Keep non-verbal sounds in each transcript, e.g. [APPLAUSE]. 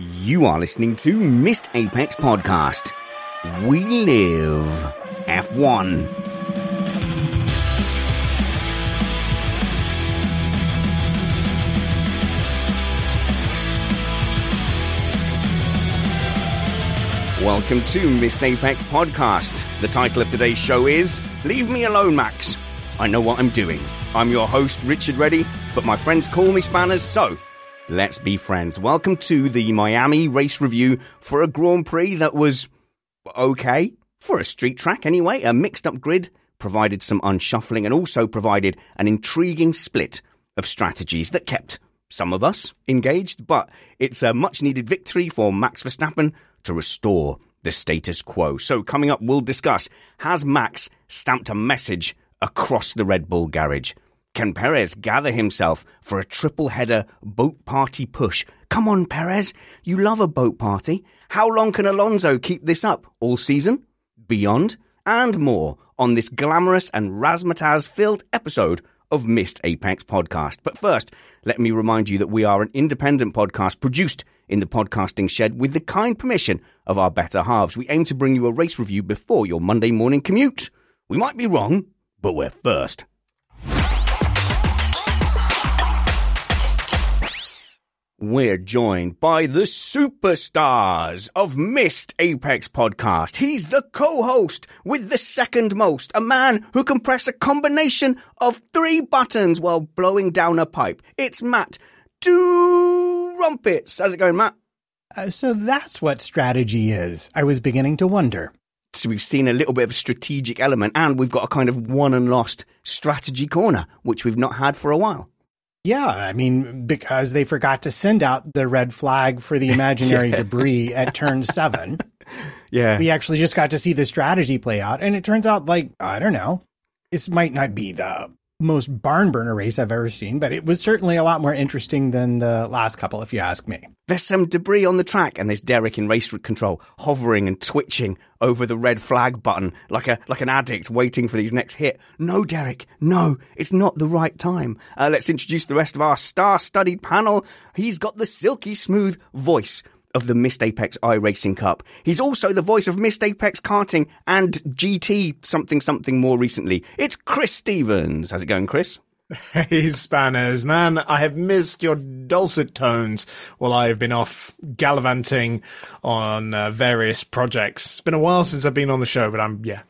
You are listening to Missed Apex Podcast. We live F1. Welcome to Missed Apex Podcast. The title of today's show is Leave Me Alone, Max. I know what I'm doing. I'm your host, Richard Reddy, but my friends call me Spanners, so Let's be friends. Welcome to the Miami race review for a Grand Prix that was okay for a street track anyway. A mixed up grid provided some unshuffling and also provided an intriguing split of strategies that kept some of us engaged, but it's a much needed victory for Max Verstappen to restore the status quo. So coming up, we'll discuss has Max stamped a message across the Red Bull garage? Can Perez gather himself for a triple header boat party push? Come on, Perez. You love a boat party. How long can Alonso keep this up? All season? Beyond? And more on this glamorous and razzmatazz filled episode of Missed Apex Podcast. But first, let me remind you that we are an independent podcast produced in the podcasting shed with the kind permission of our better halves. We aim to bring you a race review before your Monday morning commute. We might be wrong, but we're first. We're joined by the superstars of Missed Apex podcast. He's the co-host with the second most, a man who can press a combination of three buttons while blowing down a pipe. It's Matt Trumpets. How's it going, Matt? Uh, so that's what strategy is. I was beginning to wonder. So we've seen a little bit of a strategic element and we've got a kind of won and lost strategy corner, which we've not had for a while. Yeah, I mean, because they forgot to send out the red flag for the imaginary [LAUGHS] yeah. debris at turn [LAUGHS] seven. Yeah. We actually just got to see the strategy play out. And it turns out, like, I don't know, this might not be the most barn burner race I've ever seen, but it was certainly a lot more interesting than the last couple, if you ask me. There's some debris on the track, and there's Derek in race control, hovering and twitching over the red flag button like a like an addict waiting for his next hit. No, Derek, no, it's not the right time. Uh, let's introduce the rest of our star-studded panel. He's got the silky smooth voice of the Missed Apex iRacing Cup. He's also the voice of Missed Apex Karting and GT something something more recently. It's Chris Stevens. How's it going, Chris? [LAUGHS] Hey, Spanners, man, I have missed your dulcet tones while I've been off gallivanting on uh, various projects. It's been a while since I've been on the show, but I'm, yeah,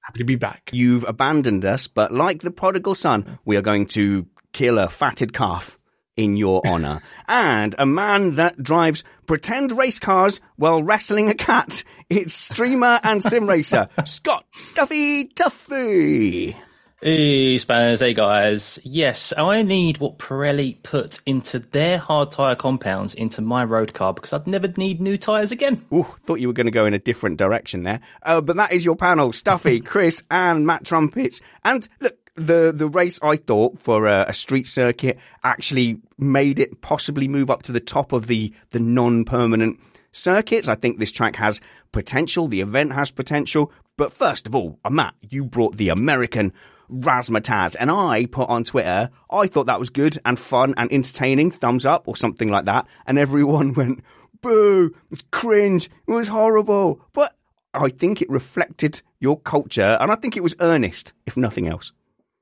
happy to be back. You've abandoned us, but like the prodigal son, we are going to kill a fatted calf in your [LAUGHS] honor. and a man that drives pretend race cars while wrestling a cat. It's streamer and sim [LAUGHS] racer, Scott Stuffeyy Tuffey. Hey, Spanners. Hey, guys. Yes, I need what Pirelli put into their hard tyre compounds into my road car because I'd never need new tyres again. Ooh, thought you were going to go in a different direction there. Uh, but that is your panel Stuffeyy, [LAUGHS] Chris, and Matt Trumpets. And look, the, the race I thought for a, a street circuit actually made it possibly move up to the top of the, the non permanent circuits. I think this track has potential. The event has potential. But first of all, uh, Matt, you brought the American razzmatazz. And I put on Twitter, I thought that was good and fun and entertaining, thumbs up or something like that. And everyone [LAUGHS] went, boo, cringe, it was horrible. But I think it reflected your culture and I think it was earnest, if nothing else.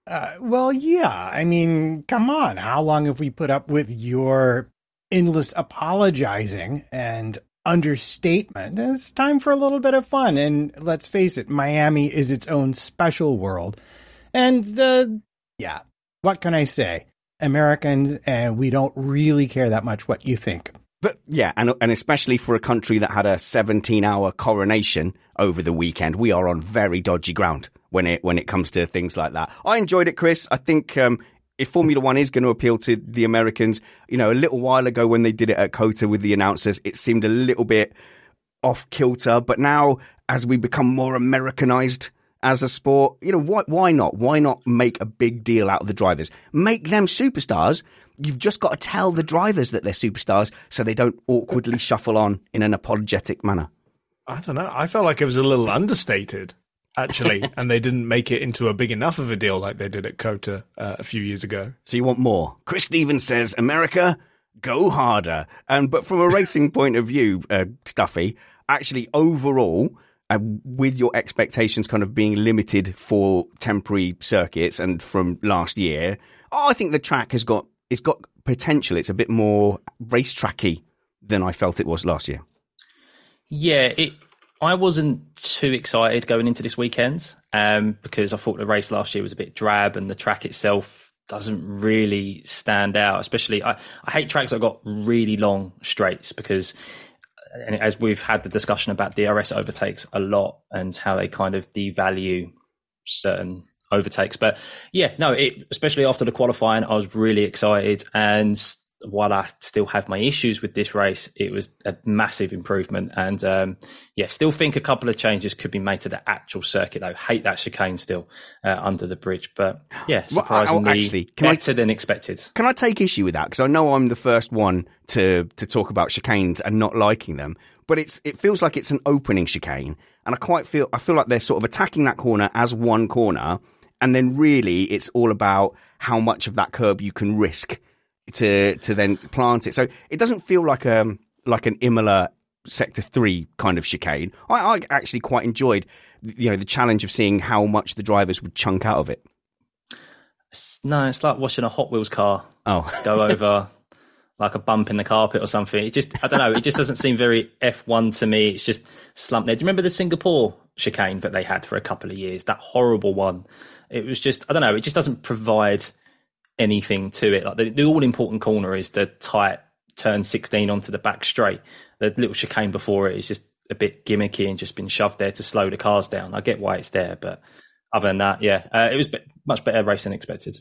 Uh, well, yeah. I mean, come on. How long have we put up with your endless apologizing and understatement? It's time for a little bit of fun. And let's face it, Miami is its own special world. And the, yeah, what can I say? Americans, and we don't really care that much what you think. But yeah, and and especially for a country that had a 17 hour coronation over the weekend, we are on very dodgy ground when it when it comes to things like that. I enjoyed it, Chris. I think um, if Formula One is going to appeal to the Americans, you know, a little while ago when they did it at COTA with the announcers, it seemed a little bit off kilter. But now, as we become more Americanized as a sport, you know, why, why not? Why not make a big deal out of the drivers? Make them superstars. You've just got to tell the drivers that they're superstars so they don't awkwardly shuffle on in an apologetic manner. I don't know. I felt like it was a little understated, actually, [LAUGHS] and they didn't make it into a big enough of a deal like they did at COTA uh, a few years ago. So you want more? Chris Stevens says, America, go harder. And but from a racing point of view, uh, Stuffeyy, actually overall, uh, with your expectations kind of being limited for temporary circuits and from last year, oh, I think the track has got it's got potential. It's a bit more racetracky than I felt it was last year. Yeah, it. I wasn't too excited going into this weekend um, because I thought the race last year was a bit drab and the track itself doesn't really stand out. Especially, I, I hate tracks that got really long straights because as we've had the discussion about DRS overtakes a lot and how they kind of devalue certain overtakes. But yeah, no, it, especially after the qualifying, I was really excited. And while I still have my issues with this race, it was a massive improvement. And um, yeah, still think a couple of changes could be made to the actual circuit. Though hate that chicane still uh, under the bridge, but yeah, surprisingly well, actually, better I, than expected. Can I take issue with that? Because I know I'm the first one to to talk about chicanes and not liking them. But it's it feels like it's an opening chicane, and I quite feel I feel like they're sort of attacking that corner as one corner, and then really it's all about how much of that curb you can risk to to then plant it. So it doesn't feel like a um, like an Imola sector three kind of chicane. I, I actually quite enjoyed you know the challenge of seeing how much the drivers would chunk out of it. No, it's like watching a Hot Wheels car oh. go [LAUGHS] over like a bump in the carpet or something. It just, I don't know, it just doesn't seem very F1 to me. It's just slumped there. Do you remember the Singapore chicane that they had for a couple of years? That horrible one. It was just, I don't know, it just doesn't provide anything to it. Like the, the all important corner is the tight turn 16 onto the back straight. The little chicane before it is just a bit gimmicky and just been shoved there to slow the cars down. I get why it's there, but other than that, yeah, uh, it was much better race than expected.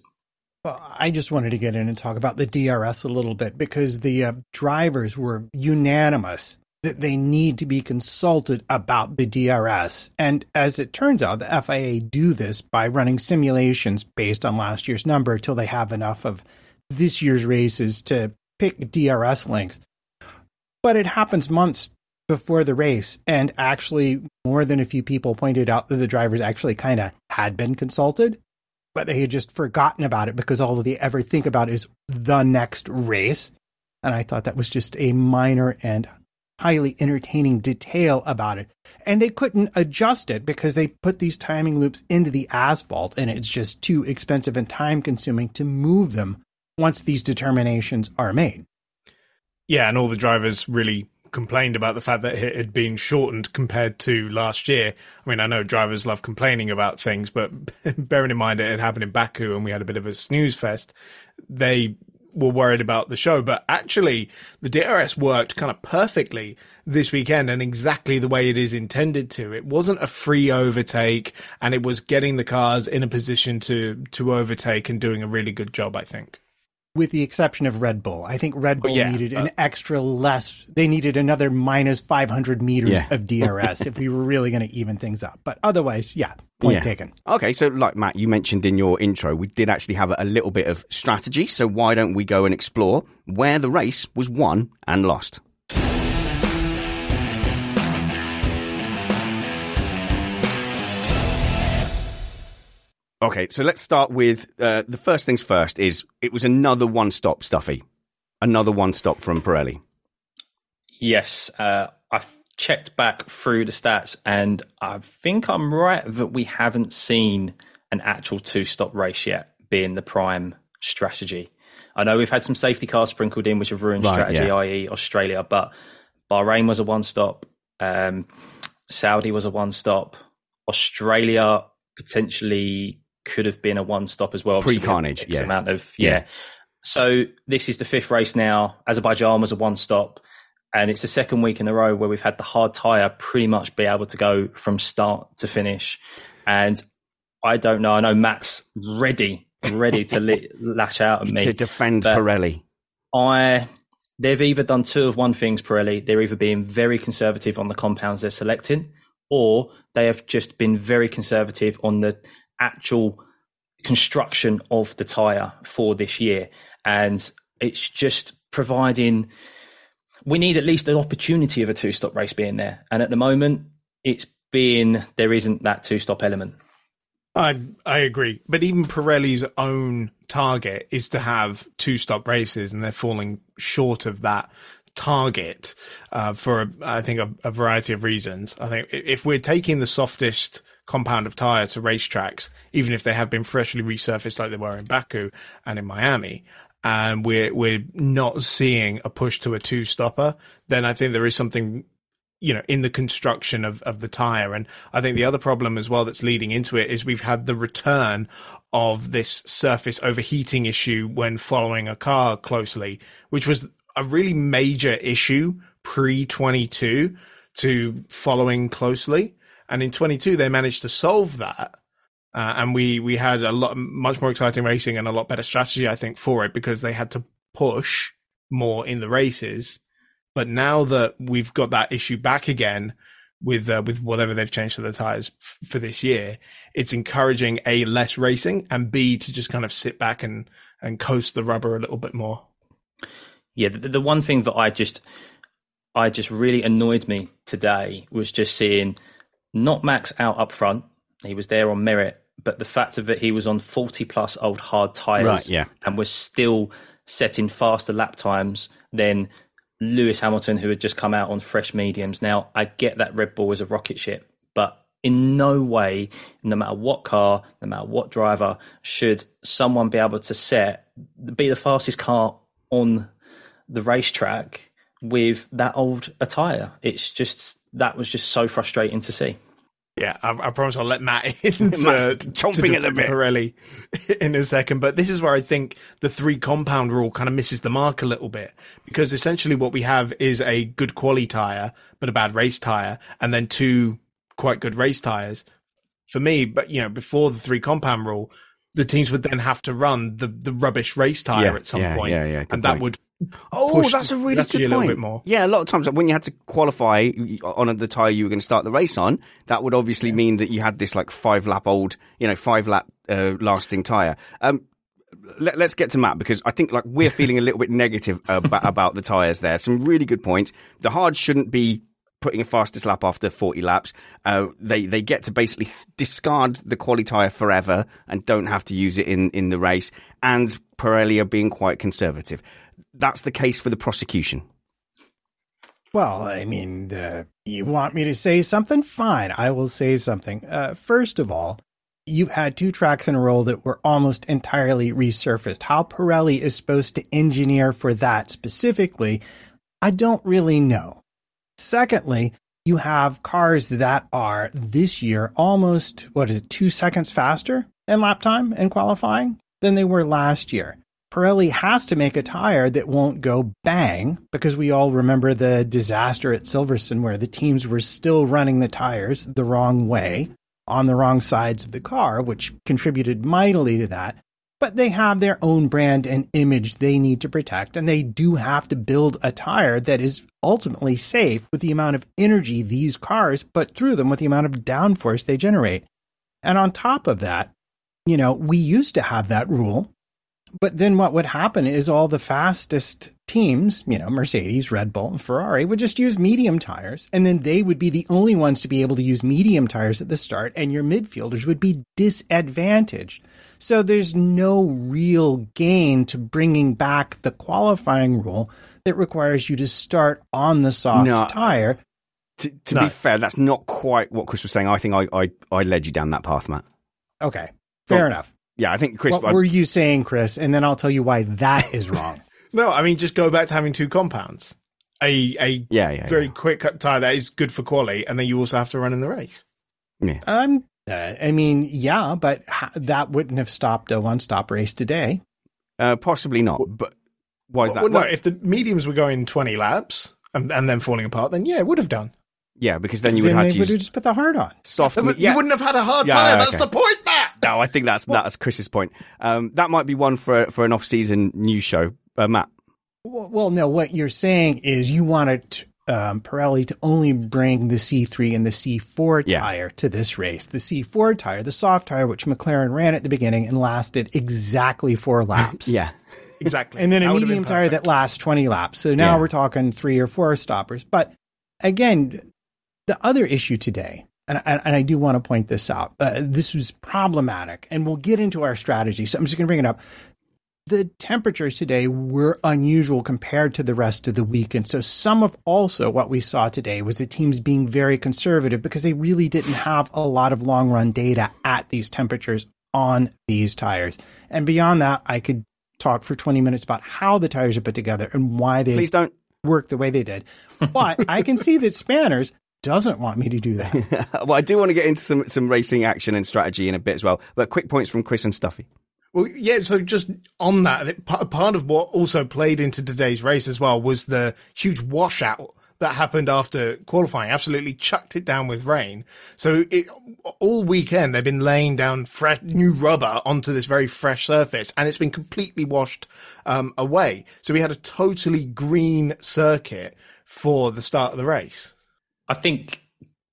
Well, I just wanted to get in and talk about the DRS a little bit because the uh, drivers were unanimous that they need to be consulted about the DRS. And as it turns out, the FIA do this by running simulations based on last year's number until they have enough of this year's races to pick DRS lengths. But it happens months before the race, and actually, more than a few people pointed out that the drivers actually kind of had been consulted but they had just forgotten about it because all they ever think about is the next race. And I thought that was just a minor and highly entertaining detail about it. And they couldn't adjust it because they put these timing loops into the asphalt and it's just too expensive and time consuming to move them once these determinations are made. Yeah, and all the drivers really complained about the fact that it had been shortened compared to last year. I mean, I know drivers love complaining about things, but [LAUGHS] bearing in mind it had happened in Baku and we had a bit of a snooze fest, they were worried about the show, but actually the DRS worked kind of perfectly this weekend and exactly the way it is intended to. It wasn't a free overtake and it was getting the cars in a position to, to overtake and doing a really good job, I think with the exception of Red Bull. I think Red Bull yeah, needed uh, an extra less. They needed another minus 500 meters Yeah. of [LAUGHS] DRS if we were really going to even things up. But otherwise, yeah, point Yeah. taken. Okay, so like Matt, you mentioned in your intro, we did actually have a little bit of strategy. So why don't we go and explore where the race was won and lost? Okay, so let's start with uh, the first things first. Is it was another one stop stuffy, another one stop from Pirelli. Yes, uh, I've checked back through the stats, and I think I'm right that we haven't seen an actual two-stop race yet being the prime strategy. I know we've had some safety cars sprinkled in, which have ruined Right, strategy, yeah. i.e., Australia, but Bahrain was a one-stop, um, Saudi was a one-stop, Australia potentially could have been a one-stop as well. Had Pre-carnage, yeah. amount of Yeah. yeah. So this is the fifth race now. Azerbaijan was a one-stop and it's the second week in a row where we've had the hard tire pretty much be able to go from start to finish. And I don't know. I know Max ready, ready to [LAUGHS] li- lash out at me. to defend Pirelli. I they've either done two of one things, Pirelli. They're either being very conservative on the compounds they're selecting, or they have just been very conservative on the actual construction of the tire for this year. And it's just providing we need at least an opportunity of a two stop race being there. And at the moment it's being there isn't that two stop element. I I agree, but even Pirelli's own target is to have two stop races, and they're falling short of that target uh, for I think a, a variety of reasons. I think if we're taking the softest compound of tire to racetracks, even if they have been freshly resurfaced like they were in Baku and in Miami, and we're we're not seeing a push to a two stopper, then I think there is something you know, in the construction of, of the tire. And I think the other problem as well that's leading into it is we've had the return of this surface overheating issue when following a car closely, which was a really major issue pre 22 to following closely. And in 22, they managed to solve that. Uh, and we, we had a lot, much more exciting racing and a lot better strategy, I think, for it because they had to push more in the races. But now that we've got that issue back again with uh, with whatever they've changed to the tires f- for this year, it's encouraging a less racing and b to just kind of sit back and and coast the rubber a little bit more. Yeah, the, the one thing that I just I just really annoyed me today was just seeing not Max out up front. He was there on merit, but the fact of it he was on 40 plus old hard tires Right, yeah. and was still setting faster lap times than Lewis Hamilton who had just come out on fresh mediums. Now, I get that Red Bull is a rocket ship, but in no way, no matter what car, no matter what driver, should someone be able to set be the fastest car on the racetrack with that old attire. It's just that was just so frustrating to see. Yeah, I, I promise I'll let Matt [LAUGHS] in [LAUGHS] to, chomping at the bit. Pirelli [LAUGHS] in a second. But this is where I think the three compound rule kind of misses the mark a little bit because essentially what we have is a good quality tire but a bad race tire, and then two quite good race tires. For me, but you know, before the three compound rule, the teams would then have to run the the rubbish race tire Yeah, at some yeah, point, yeah, yeah, good and that point. would Oh, that's a really strategy good a little point. bit more. Yeah, a lot of times when you had to qualify on the tire you were going to start the race on, that would obviously mean that you had this like five lap old, you know, five lap uh, lasting tire. Um, let, us get to Matt because I think like we're feeling a little bit negative about, [LAUGHS] about the tires there. Some really good points. The hard shouldn't be putting a fastest lap after 40 laps. Uh, they they get to basically discard the quali tire forever and don't have to use it in in the race. And Pirelli are being quite conservative. That's the case for the prosecution. Well, I mean, uh, you want me to say something? Fine, I will say something. Uh, first of all, you've had two tracks in a row that were almost entirely resurfaced. How Pirelli is supposed to engineer for that specifically, I don't really know. Secondly, you have cars that are this year almost, what is it, two seconds faster in lap time in qualifying than they were last year. Pirelli has to make a tire that won't go bang because we all remember the disaster at Silverstone where the teams were still running the tires the wrong way on the wrong sides of the car, which contributed mightily to that. But they have their own brand and image they need to protect, and they do have to build a tire that is ultimately safe with the amount of energy these cars put through them, with the amount of downforce they generate. And on top of that, you know, we used to have that rule but then what would happen is all the fastest teams, you know, Mercedes, Red Bull, and Ferrari would just use medium tires. And then they would be the only ones to be able to use medium tires at the start, and your midfielders would be disadvantaged. So there's no real gain to bringing back the qualifying rule that requires you to start on the soft no, tire. To, to no. be fair, that's not quite what Chris was saying. I think I, I, I led you down that path, Matt. Okay, fair well, enough yeah, I think Chris. What I, were you saying, Chris? And then I'll tell you why that is wrong. No, I mean just go back to having two compounds. A a yeah, yeah very yeah. quick tire that is good for quality, and then you also have to run in the race. Yeah. Um. Uh, I mean, yeah, but ha- that wouldn't have stopped a one-stop race today. Uh, possibly not. But why is that? Well, no, if the mediums were going twenty laps and, and then falling apart, then yeah, it would have done. Yeah, because then you would have to use... just put the hard on. Soft. Yeah, you wouldn't have had a hard yeah, tire. Okay. That's the point, Matt. No, I think that's that's Chris's point. Um, that might be one for for an off-season news show, uh, Matt. Well, well, no. What you're saying is you wanted um, Pirelli to only bring the C3 and the C4 yeah. tire to this race. The C4 tire, the soft tire, which McLaren ran at the beginning and lasted exactly four [LAUGHS] laps. yeah. Exactly. And then a medium tire that lasts 20 laps. So now yeah. we're talking three or four stoppers. But again, the other issue today, and, and, and I do want to point this out, uh, this was problematic, and we'll get into our strategy. So I'm just going to bring it up. The temperatures today were unusual compared to the rest of the week. And so some of also what we saw today was the teams being very conservative because they really didn't have a lot of long run data at these temperatures on these tires. And beyond that, I could talk for 20 minutes about how the tires are put together and why they Please don't work the way they did. But I can see that Spanners doesn't want me to do that. [LAUGHS] well, I do want to get into some, some racing action and strategy in a bit as well. But quick points from Chris and Stuffeyy. Well, yeah. So just on that, part of what also played into today's race as well was the huge washout that happened after qualifying. Absolutely chucked it down with rain. So it, all weekend they've been laying down fresh new rubber onto this very fresh surface, and it's been completely washed um, away. So we had a totally green circuit for the start of the race. I think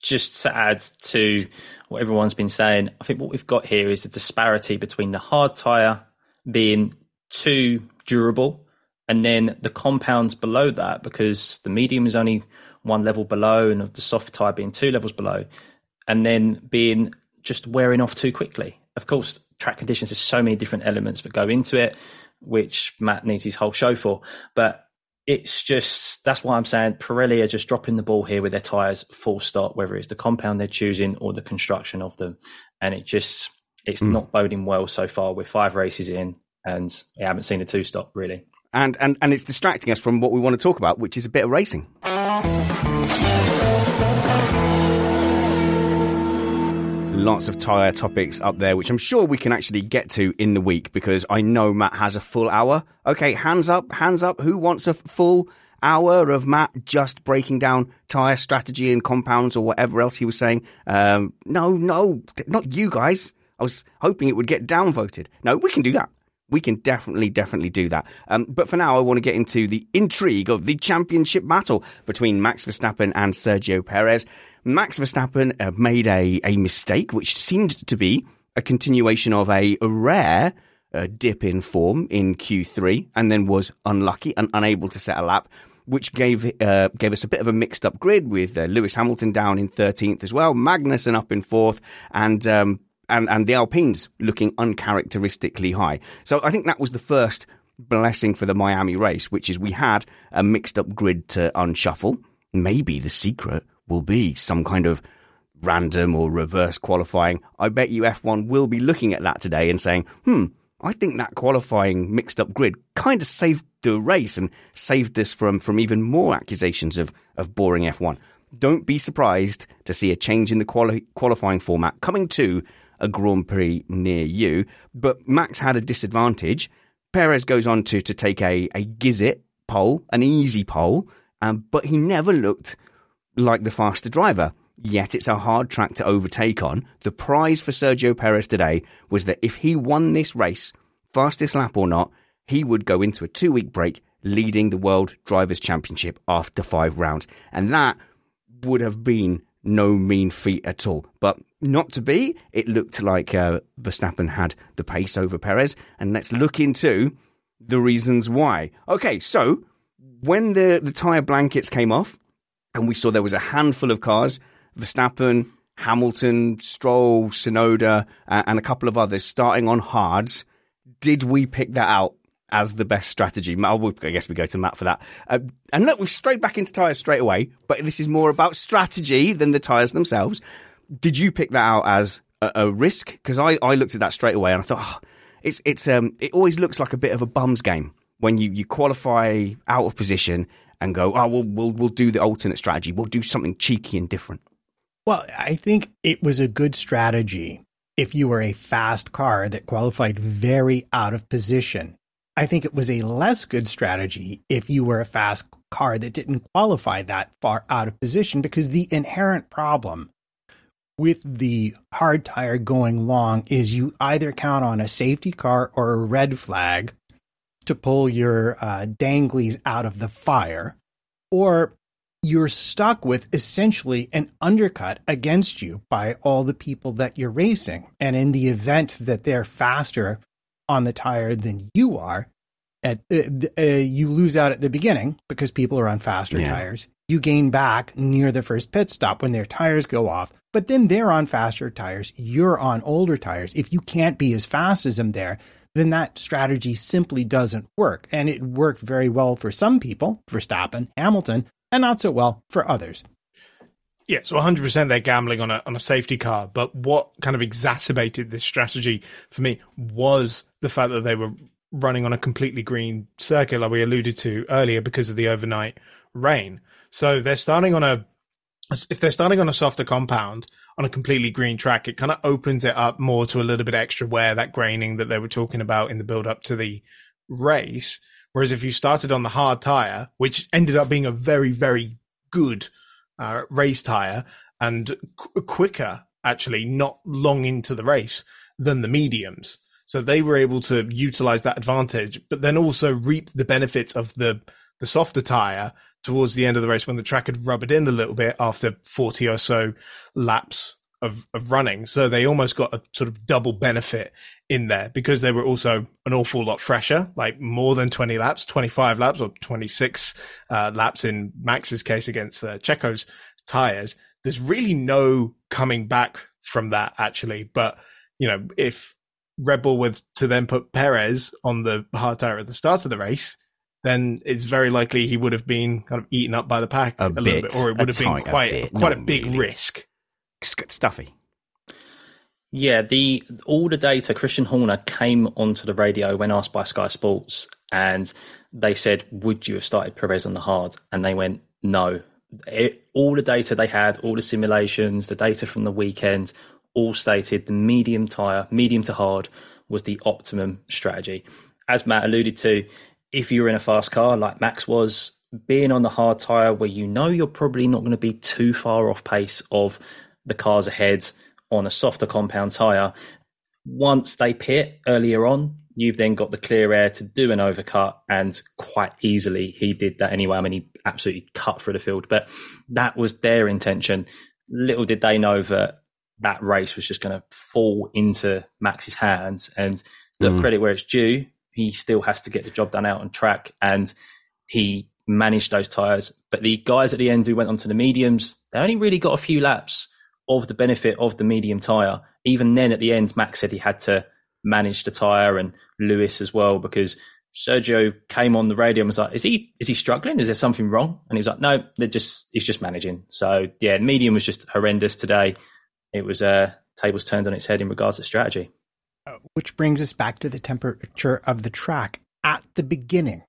just to add to what everyone's been saying, I think what we've got here is the disparity between the hard tyre being too durable and then the compounds below that, because the medium is only one level below and the soft tyre being two levels below, and then being just wearing off too quickly. Of course, track conditions, there's so many different elements that go into it, which Matt needs his whole show for. But it's just that's why I'm saying Pirelli are just dropping the ball here with their tires, full stop. Whether it's the compound they're choosing or the construction of them, and it just it's mm. not boding well so far. We're five races in, and we haven't seen a two stop really. And and and it's distracting us from what we want to talk about, which is a bit of racing. Lots of tyre topics up there, which I'm sure we can actually get to in the week because I know Matt has a full hour. Okay, hands up, hands up. Who wants a full hour of Matt just breaking down tyre strategy and compounds or whatever else he was saying? Um, no, no, not you guys. I was hoping it would get downvoted. No, we can do that. We can definitely, definitely do that. Um, but for now, I want to get into the intrigue of the championship battle between Max Verstappen and Sergio Perez. Max Verstappen uh, made a, a mistake, which seemed to be a continuation of a, rare uh, dip in form in Q3, and then was unlucky and unable to set a lap, which gave uh, gave us a bit of a mixed up grid with uh, Lewis Hamilton down in 13th as well, Magnussen up in fourth, and um, and and the Alpines looking uncharacteristically high. So I think that was the first blessing for the Miami race, which is we had a mixed up grid to unshuffle. Maybe the secret will be some kind of random or reverse qualifying. I bet you F1 will be looking at that today and saying, hmm, I think that qualifying mixed up grid kind of saved the race and saved this from, from even more accusations of, of boring F1. Don't be surprised to see a change in the quali- qualifying format coming to a Grand Prix near you. But Max had a disadvantage Perez goes on to, to take a, a gizzit pole, an easy pole, um, but he never looked like the faster driver. Yet it's a hard track to overtake on. The prize for Sergio Perez today was that if he won this race, fastest lap or not, he would go into a two week break leading the World Drivers' Championship after five rounds. And that would have been no mean feat at all. But not to be, it looked like uh, Verstappen had the pace over Perez. And let's look into the reasons why. Okay, so when the, the tyre blankets came off, and we saw there was a handful of cars, Verstappen, Hamilton, Stroll, Tsunoda, uh, and a couple of others starting on hards. Did we pick that out as the best strategy. I guess we go to Matt for that. Uh, and look, we're straight back into tyres straight away, but this is more about strategy than the tyres themselves. Did you pick that out as a, a risk? Because I, I looked at that straight away and I thought, oh, it's it's um it always looks like a bit of a bums game when you, you qualify out of position and go, oh, we'll, we'll we'll do the alternate strategy. We'll do something cheeky and different. Well, I think it was a good strategy if you were a fast car that qualified very out of position I think it was a less good strategy if you were a fast car that didn't qualify that far out of position because the inherent problem with the hard tire going long is you either count on a safety car or a red flag to pull your uh, danglies out of the fire, or you're stuck with essentially an undercut against you by all the people that you're racing. And in the event that they're faster on the tire than you are, at uh, uh, you lose out at the beginning because people are on faster yeah. tires. You gain back near the first pit stop when their tires go off, but then they're on faster tires. You're on older tires. If you can't be as fast as them there, then that strategy simply doesn't work. And it worked very well for some people, Verstappen, Hamilton, and not so well for others. Yeah, so 100% they're gambling on a on a safety car, but what kind of exacerbated this strategy for me was the fact that they were running on a completely green circuit, like we alluded to earlier, because of the overnight rain. So they're starting on a if they're starting on a softer compound on a completely green track, it kind of opens it up more to a little bit extra wear, that graining that they were talking about in the build up to the race. Whereas if you started on the hard tire, which ended up being a very, very good uh, race tire and qu- quicker, actually, not long into the race than the mediums. So they were able to utilize that advantage, but then also reap the benefits of the the softer tire towards the end of the race when the track had rubbered in a little bit after 40 or so laps of, of running. So they almost got a sort of double benefit in there because they were also an awful lot fresher, like more than 20 laps, 25 laps or 26 uh, laps in Max's case against uh, Checo's tires. There's really no coming back from that actually. But, you know, if Red Bull were to then put Perez on the hard tire at the start of the race, then it's very likely he would have been kind of eaten up by the pack a, a bit, little bit, or it would have been quite a bit, quite a big really. risk. Stuffeyy. Yeah, the all the data. Christian Horner came onto the radio when asked by Sky Sports, and they said, "Would you have started Perez on the hard?" And they went, "No." It, all the data they had, all the simulations, the data from the weekend, all stated the medium tyre, medium to hard, was the optimum strategy. As Matt alluded to, if you're in a fast car like Max was, being on the hard tyre where you know you're probably not going to be too far off pace of the cars ahead on a softer compound tyre, once they pit earlier on, you've then got the clear air to do an overcut and quite easily he did that anyway. I mean, he absolutely cut through the field, but that was their intention. Little did they know that that race was just going to fall into Max's hands. And look, mm. credit where it's due, he still has to get the job done out on track, and he managed those tires. But the guys at the end who went onto the mediums, they only really got a few laps of the benefit of the medium tire. Even then, at the end, Max said he had to manage the tire, and Lewis as well, because Sergio came on the radio and was like, "Is he is he struggling? Is there something wrong?" And he was like, "No, they're just he's just managing." So yeah, medium was just horrendous today it was uh, tables turned on its head in regards to strategy. Uh, which brings us back to the temperature of the track. At the beginning,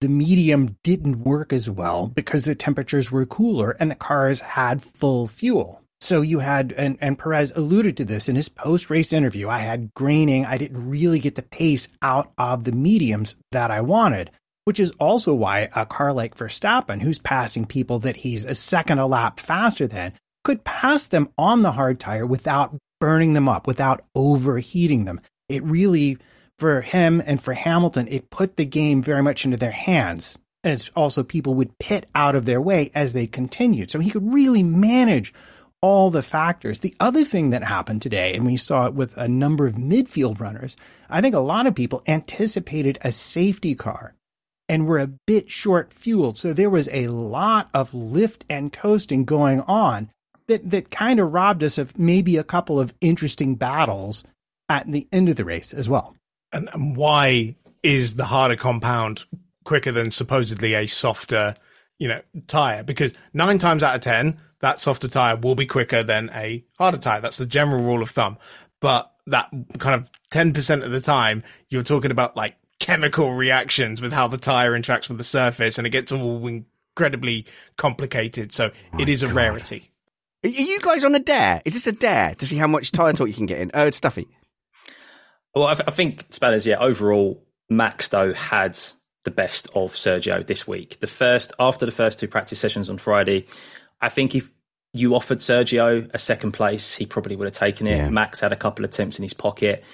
the medium didn't work as well because the temperatures were cooler and the cars had full fuel. So you had, and, and Perez alluded to this in his post race interview. I had graining. I didn't really get the pace out of the mediums that I wanted, which is also why a car like Verstappen, who's passing people that he's a second a lap faster than, could pass them on the hard tire without burning them up, without overheating them. It really, for him and for Hamilton, it put the game very much into their hands. As also people would pit out of their way as they continued. So he could really manage all the factors. The other thing that happened today, and we saw it with a number of midfield runners, I think a lot of people anticipated a safety car and were a bit short fueled. So there was a lot of lift and coasting going on that, that kind of robbed us of maybe a couple of interesting battles at the end of the race as well. And, and why is the harder compound quicker than supposedly a softer, you know, tire? Because nine times out of 10, that softer tire will be quicker than a harder tire. That's the general rule of thumb. But that kind of 10% of the time, you're talking about like chemical reactions with how the tire interacts with the surface and it gets all incredibly complicated. So it is a God. rarity. Are you guys on a dare? Is this a dare to see how much tire talk you can get in? Oh, it's stuffy. Well, I, th- I think Spanners, yeah, overall, Max, though, had the best of Sergio this week. The first, after the first two practice sessions on Friday, I think if you offered Sergio a second place, he probably would have taken it. Yeah. Max had a couple of attempts in his pocket.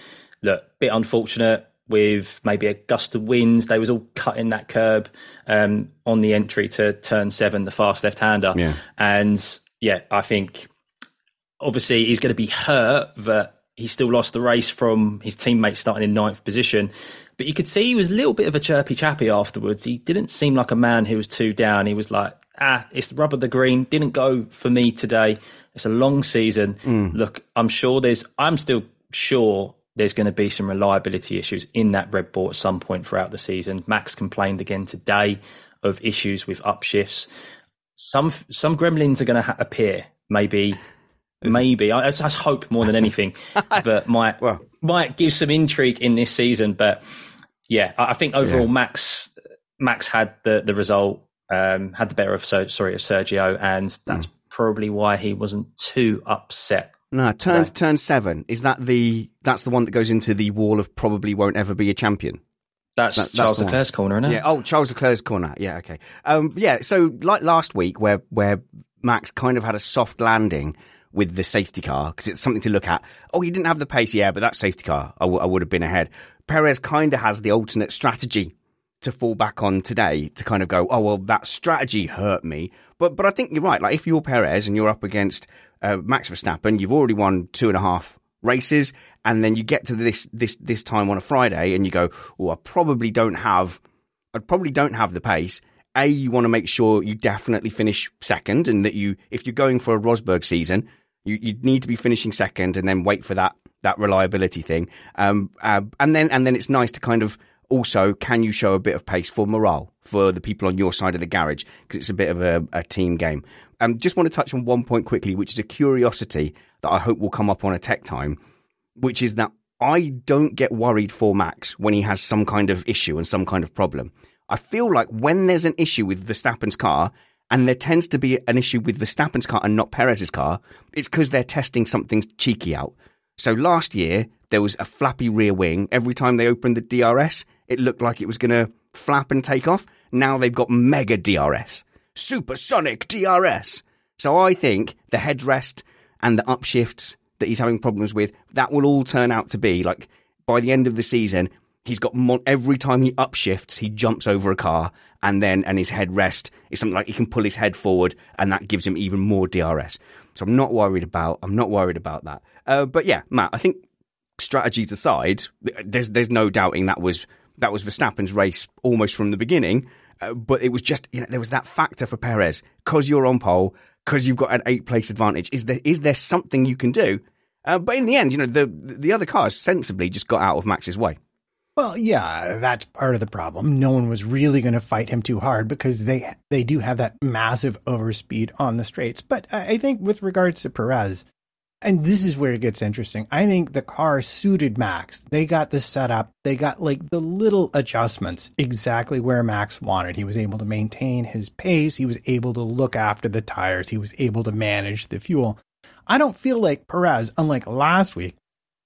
Look, bit unfortunate with maybe a gust of winds. They was all cutting that curb um, on the entry to turn seven, the fast left hander. Yeah. And yeah, I think obviously he's going to be hurt that he still lost the race from his teammate starting in ninth position. But you could see he was a little bit of a chirpy chappy afterwards. He didn't seem like a man who was too down. He was like, ah, it's the rub of the green. Didn't go for me today. It's a long season. Mm. Look, I'm sure there's, I'm still sure there's going to be some reliability issues in that Red Bull at some point throughout the season. Max complained again today of issues with upshifts. Some some gremlins are going to ha- appear. Maybe, maybe. I, I, hope more than anything [LAUGHS] that might well. might give some intrigue in this season. But yeah, I, I think overall yeah. Max Max had the the result um, had the better of so, sorry of Sergio, and that's mm. probably why he wasn't too upset. No, turn to turn seven is that the that's the one that goes into the wall of probably won't ever be a champion. That's, that, that's Charles Leclerc's corner, isn't it? Yeah. Oh, Charles Leclerc's corner. Yeah. Okay. Um, yeah. So like last week, where where Max kind of had a soft landing with the safety car because it's something to look at. Oh, he didn't have the pace, yeah, but that safety car, I, w- I would have been ahead. Perez kind of has the alternate strategy to fall back on today to kind of go, oh well, that strategy hurt me. But but I think you're right. Like if you're Perez and you're up against uh, Max Verstappen, you've already won two and a half races, and then you get to this this this time on a Friday, and you go, oh, I probably don't have, I probably don't have the pace. A, you want to make sure you definitely finish second, and that you, if you're going for a Rosberg season, you, you need to be finishing second, and then wait for that that reliability thing. Um, uh, and then and then it's nice to kind of also, can you show a bit of pace for morale for the people on your side of the garage? Because it's a bit of a, a team game. Um, just want to touch on one point quickly, which is a curiosity that I hope will come up on a tech time, which is that I don't get worried for Max when he has some kind of issue and some kind of problem. I feel like when there's an issue with Verstappen's car, and there tends to be an issue with Verstappen's car and not Perez's car, it's because they're testing something cheeky out. So last year, there was a flappy rear wing. Every time they opened the DRS, it looked like it was going to flap and take off. Now they've got mega DRS, supersonic DRS. So I think the headrest and the upshifts that he's having problems with, that will all turn out to be like by the end of the season, he's got mon- every time he upshifts, he jumps over a car and then, and his headrest is something like he can pull his head forward and that gives him even more DRS. So I'm not worried about, I'm not worried about that. Uh, but yeah, Matt, I think strategies aside, there's, there's no doubting that was that was Verstappen's race almost from the beginning. Uh, but it was just, you know, there was that factor for Perez because you're on pole, because you've got an eight place advantage. Is there is there something you can do? Uh, but in the end, you know, the the other cars sensibly just got out of Max's way. Well, yeah, that's part of the problem. No one was really going to fight him too hard because they they do have that massive overspeed on the straights. But I think with regards to Perez, and this is where it gets interesting. I think the car suited Max. They got the setup. They got like the little adjustments exactly where Max wanted. He was able to maintain his pace. He was able to look after the tires. He was able to manage the fuel. I don't feel like Perez, unlike last week,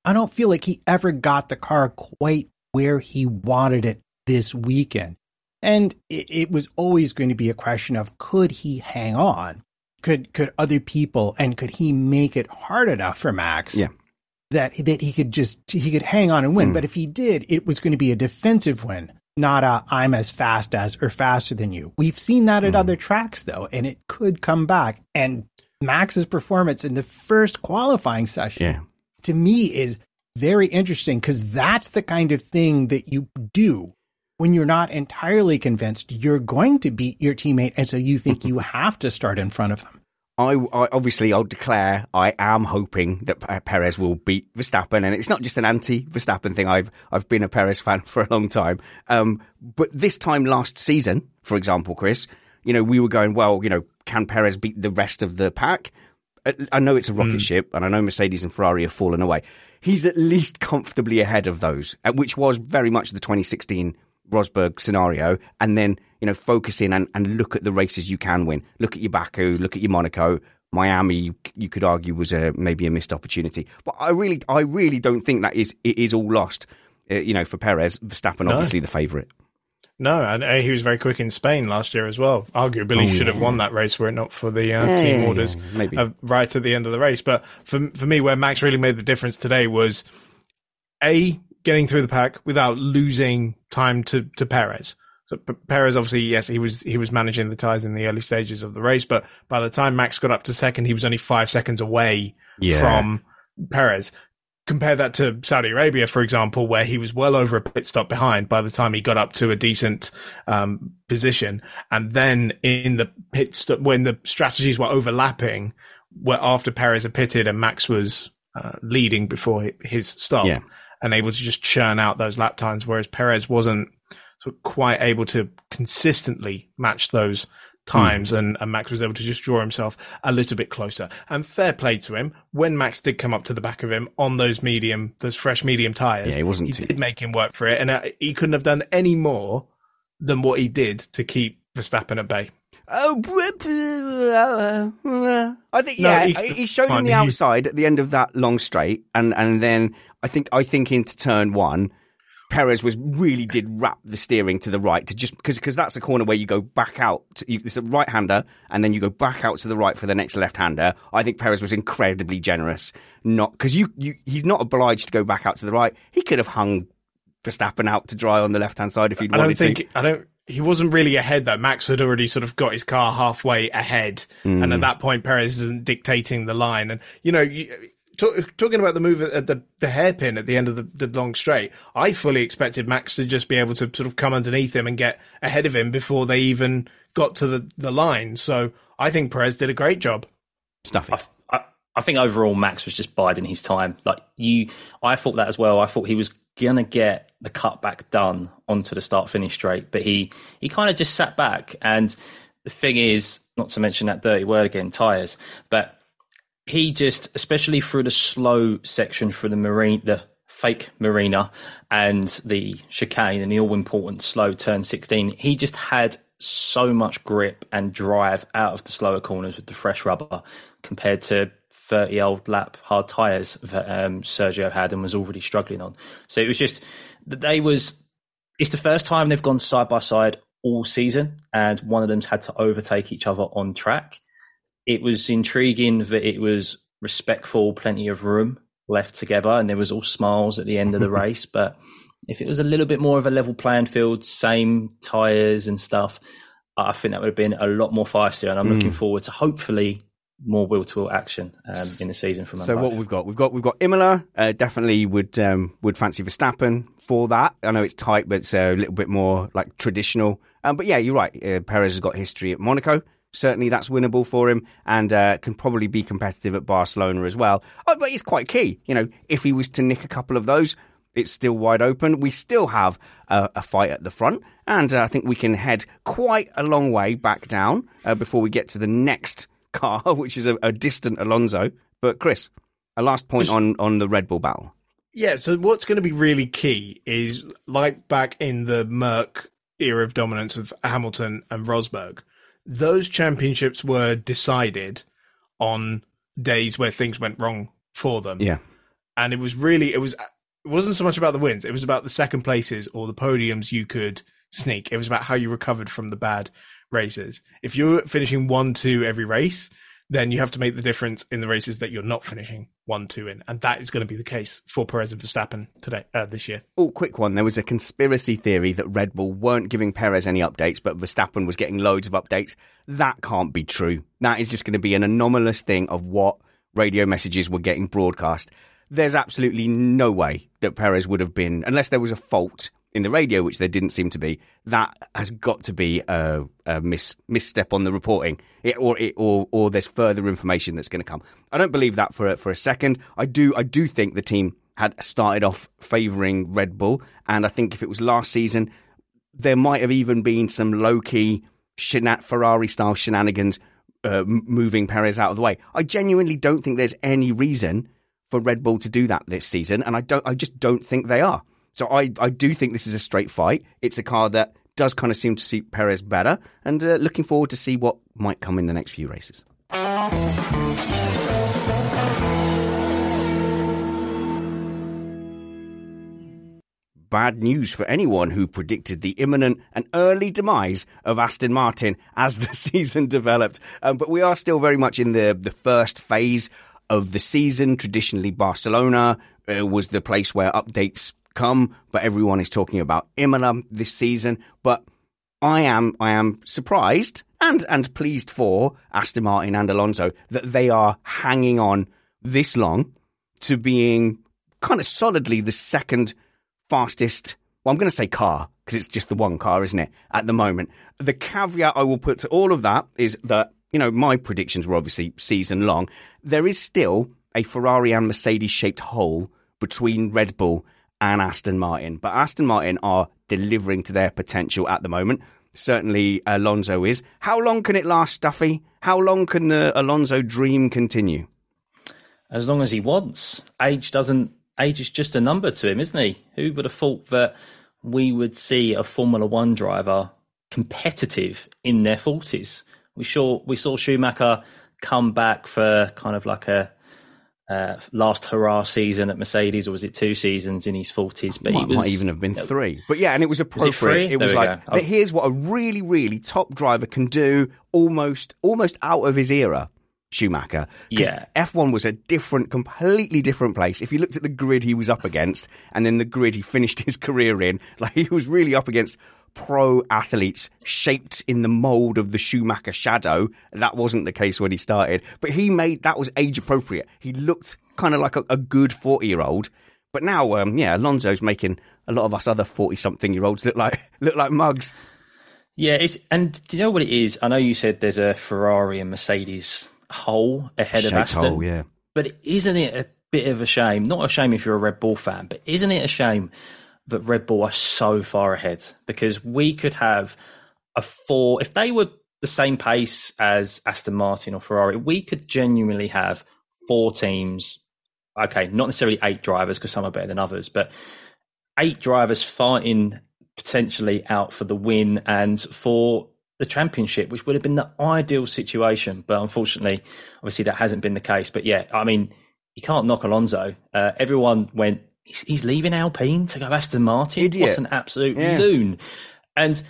I don't feel like he ever got the car quite where he wanted it this weekend. And it, was always going to be a question of could he hang on? Could could other people and could he make it hard enough for Max? Yeah. That that he could just he could hang on and win. Mm. But if he did, it was going to be a defensive win, not a I'm as fast as or faster than you. We've seen that at Mm. other tracks though, and it could come back. And Max's performance in the first qualifying session Yeah. to me is very interesting because that's the kind of thing that you do when you're not entirely convinced you're going to beat your teammate. And so you think you [LAUGHS] have to start in front of them. I, I obviously I'll declare I am hoping that Perez will beat Verstappen, and it's not just an anti-Verstappen thing. I've I've been a Perez fan [LAUGHS] for a long time. Um, but this time last season, for example, Chris, you know we were going well. You know, can Perez beat the rest of the pack? I- I know it's a rocket ship, and I know Mercedes and Ferrari have fallen away. He's at least comfortably ahead of those, uh, which was very much the 2016 Rosberg scenario. And then you know focus in and, and look at the races you can win. Look at your Baku, look at your Monaco, Miami. You, you could argue was a maybe a missed opportunity, but I really I really don't think that is it is all lost. Uh, you know, for Perez, Verstappen obviously the favourite. No, and uh, he was very quick in Spain last year as well. Arguably, Oh, should yeah. have won that race were it not for the uh, Yeah, team orders yeah, maybe. uh, right at the end of the race. But for for me, where Max really made the difference today was a getting through the pack without losing time to to Perez. So P- Perez, obviously, yes, he was he was managing the tires in the early stages of the race, but by the time Max got up to second, he was only five seconds away Yeah. from Perez. Compare that to Saudi Arabia, for example, where he was well over a pit stop behind by the time he got up to a decent um, position. And then in the pit stop, when the strategies were overlapping, where after Perez had pitted and Max was uh, leading before his stop, Yeah. And able to just churn out those lap times, whereas Perez wasn't sort of quite able to consistently match those times, Hmm. and, and Max was able to just draw himself a little bit closer. And fair play to him when Max did come up to the back of him on those medium, those fresh medium tires. Yeah, he wasn't He too- did make him work for it, and uh, he couldn't have done any more than what he did to keep Verstappen at bay. Oh, I think No, yeah, he- he, showed him the outside at the end of that long straight, and and then I think I think into turn one, Perez was really did wrap the steering to the right to just because because that's a corner where you go back out. To, you, it's a right hander, and then you go back out to the right for the next left hander. I think Perez was incredibly generous, not because you, you he's not obliged to go back out to the right. He could have hung Verstappen out to dry on the left hand side if he'd I wanted don't to. think I don't. He wasn't really ahead though. Max had already sort of got his car halfway ahead, Hmm. and at that point, Perez isn't dictating the line. And you know, you, talk, talking about the move at uh, the the hairpin at the end of the, the long straight, I fully expected Max to just be able to sort of come underneath him and get ahead of him before they even got to the the line. So I think Perez did a great job. Stuffeyy. I, I, I think overall Max was just biding his time. Like you, I thought that as well. I thought he was gonna get the cutback done onto the start finish straight, but he he kind of just sat back. And the thing is, not to mention that dirty word again, tires, but he just, especially through the slow section through the marine, the fake marina and the chicane and the all important slow turn 16, he just had so much grip and drive out of the slower corners with the fresh rubber compared to 30 old lap hard tires that um, Sergio had and was already struggling on. So it was just that they was, it's the first time they've gone side by side all season and one of them's had to overtake each other on track it was intriguing that it was respectful, plenty of room left together, and there was all smiles at the end of the [LAUGHS] race. But if it was a little bit more of a level playing field, same tires and stuff, I think that would have been a lot more feisty. And I'm looking forward to hopefully more will to will action um, in the season from So what we've got, we've got, we've got Imola. Uh, definitely would um, would fancy Verstappen for that. I know it's tight, but it's a little bit more like traditional. Um, but yeah, you're right. Uh, Perez has got history at Monaco. Certainly, that's winnable for him, and uh, can probably be competitive at Barcelona as well. Oh, but it's quite key. You know, if he was to nick a couple of those, it's still wide open. We still have a, a fight at the front, and uh, I think we can head quite a long way back down uh, before we get to the next [LAUGHS] car, which is a, a distant Alonso. But Chris, a last point on on the Red Bull battle. Yeah, so what's going to be really key is like back in the Merc era of dominance of Hamilton and Rosberg, those championships were decided on days where things went wrong for them. Yeah. And it was really, it was, it wasn't so much about the wins. It was about the second places or the podiums you could sneak. It was about how you recovered from the bad races. If you're finishing one, two every race, then you have to make the difference in the races that you're not finishing one, two in, and that is going to be the case for Perez and Verstappen today, uh, this year. Oh, quick one. There was a conspiracy theory that Red Bull weren't giving Perez any updates, but Verstappen was getting loads of updates. That can't be true. That is just going to be an anomalous thing of what radio messages were getting broadcast. There's absolutely no way that Perez would have been, unless there was a fault in the radio, which there didn't seem to be, that has got to be a, a mis, misstep on the reporting, it, or, it, or or there's further information that's going to come. I don't believe that for for a second. I do I do think the team had started off favouring Red Bull, and I think if it was last season, there might have even been some low key Ferrari style shenanigans uh, moving Perez out of the way. I genuinely don't think there's any reason for Red Bull to do that this season, and I don't I just don't think they are. So I, I do think this is a straight fight. It's a car that does kind of seem to suit Perez better, and uh, looking forward to see what might come in the next few races. Bad news for anyone who predicted the imminent and early demise of Aston Martin as the [LAUGHS] season developed. Um, but we are still very much in the, the first phase of the season. Traditionally, Barcelona uh, was the place where updates come, but everyone is talking about Imola this season. But I am I am surprised and and pleased for Aston Martin and Alonso that they are hanging on this long to being kind of solidly the second fastest. Well, I'm going to say car because it's just the one car, isn't it? At the moment, the caveat I will put to all of that is that you know my predictions were obviously season long. There is still a Ferrari and Mercedes shaped hole between Red Bull and Aston Martin. But Aston Martin are delivering to their potential at the moment. Certainly, Alonso is. How long can it last, Stuffeyy? How long can the Alonso dream continue? As long as he wants. Age doesn't. Age is just a number to him, isn't he? Who would have thought that we would see a Formula One driver competitive in their forties? We saw we saw Schumacher come back for kind of like a uh, last hurrah season at Mercedes, or was it two seasons in his forties? But might, was, might even have been three. But yeah, and it was appropriate. Was it, it was like here's what a really, really top driver can do, almost, almost out of his era. Schumacher. Yeah. F1 was a different, completely different place. If you looked at the grid he was up against and then the grid he finished [LAUGHS] his career in, like he was really up against pro athletes shaped in the mold of the Schumacher shadow. That wasn't the case when he started, but he made that was age appropriate. He looked kind of like a, a good 40 year old. But now, um, yeah, Alonso's making a lot of us other 40 something year olds look like, [LAUGHS] look like mugs. Yeah, it's, and do you know what it is? I know you said there's a Ferrari and Mercedes hole ahead Shaped of Aston. Hole, yeah. But isn't it a bit of a shame? Not a shame if you're a Red Bull fan, but isn't it a shame that Red Bull are so far ahead because we could have a four if they were the same pace as Aston Martin or Ferrari, we could genuinely have four teams. Okay, not necessarily eight drivers because some are better than others, but eight drivers fighting potentially out for the win and for the championship, which would have been the ideal situation. But unfortunately, obviously, that hasn't been the case. But yeah, I mean, you can't knock Alonso. Uh, everyone went he's, he's leaving Alpine to go Aston Martin. Idiot. What an absolute yeah. loon! And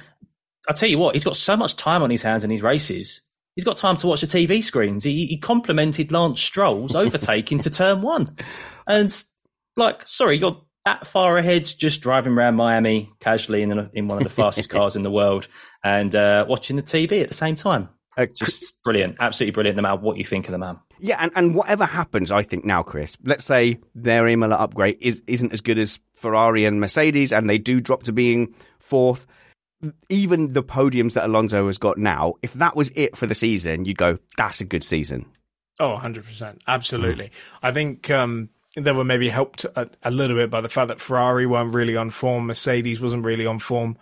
I tell you what, he's got so much time on his hands in his races. He's got time to watch the TV screens. He, he complimented Lance Stroll's overtaking to turn one, and like, sorry, you're that far ahead, just driving around Miami casually in, in one of the [LAUGHS] fastest cars in the world and uh, watching the TV at the same time. Uh, just brilliant, absolutely brilliant. No matter what you think of the man. Yeah, and, and whatever happens, I think now, Chris, let's say their Imola upgrade is, isn't as good as Ferrari and Mercedes, and they do drop to being fourth. Even the podiums that Alonso has got now, if that was it for the season, you'd go, that's a good season. Oh, 100%. Absolutely. Mm. I think um, they were maybe helped a, a, little bit by the fact that Ferrari weren't really on form, Mercedes wasn't really on form.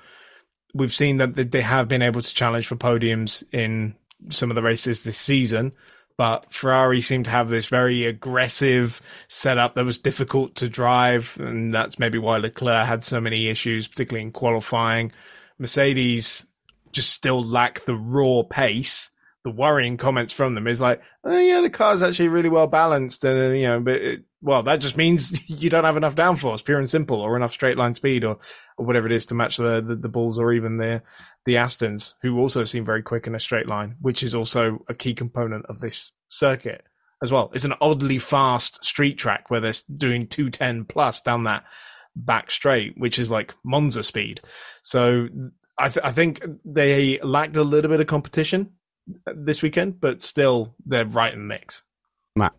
We've seen that they have been able to challenge for podiums in some of the races this season but Ferrari seemed to have this very aggressive setup that was difficult to drive, and that's maybe why Leclerc had so many issues, particularly in qualifying. Mercedes just still lack the raw pace the worrying comments from them is like, oh yeah, the car's actually really well balanced, and you know, but it, well, that just means [LAUGHS] you don't have enough downforce, pure and simple, or enough straight line speed, or or whatever it is to match the the, the bulls or even the the Astons, who also seem very quick in a straight line, which is also a key component of this circuit as well. It's an oddly fast street track where they're doing 210 plus down that back straight, which is like Monza speed. So I, th- I think they lacked a little bit of competition this weekend, but still they're right in the mix. Matt.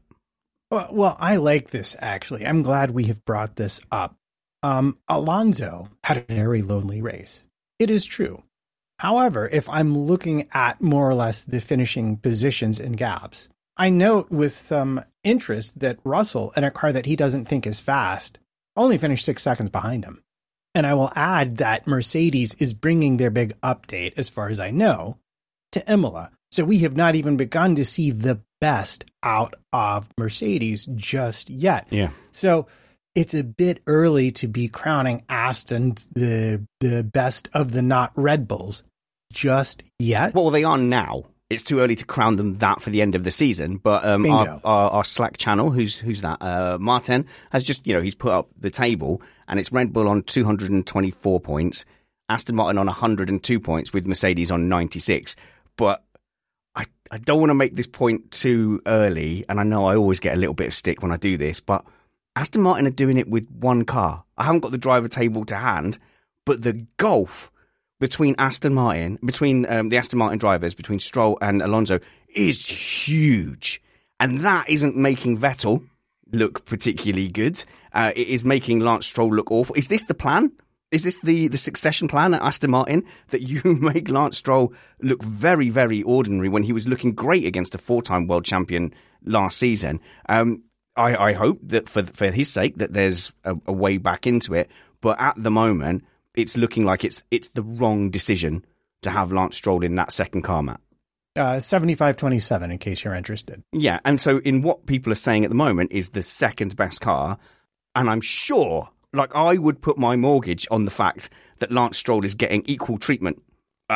Well, well, I like this actually. I'm glad we have brought this up. Um, Alonso had a very lonely race. It is true. However, if I'm looking at more or less the finishing positions and gaps, I note with some interest that Russell, in a car that he doesn't think is fast, only finished six seconds behind him. And I will add that Mercedes is bringing their big update, as far as I know, to Imola. So we have not even begun to see the best out of Mercedes just yet. Yeah. So it's a bit early to be crowning Aston the the best of the not Red Bulls just yet. Well, they are now it's too early to crown them that for the end of the season. But um, our, our, our, Slack channel, who's who's that? Uh, Martin has just you know he's put up the table, and it's Red Bull on 224 points, Aston Martin on 102 points, with Mercedes on 96. But I I don't want to make this point too early, and I know I always get a little bit of stick when I do this, but Aston Martin are doing it with one car. I haven't got the driver table to hand, but the Gulf between Aston Martin, between um, the Aston Martin drivers, between Stroll and Alonso, is huge. And that isn't making Vettel look particularly good. Uh, it is making Lance Stroll look awful. Is this the plan? Is this the, the succession plan at Aston Martin [LAUGHS] that you [LAUGHS] make Lance Stroll look very, very ordinary when he was looking great against a four time world champion last season? Um, I, I, hope that for for his sake that there's a, a way back into it. But at the moment, it's looking like it's it's the wrong decision to have Lance Stroll in that second car, Matt. Uh, 75-27 in case you're interested. Yeah, and so in what people are saying at the moment is the second best car, and I'm sure, like I would put my mortgage on the fact that Lance Stroll is getting equal treatment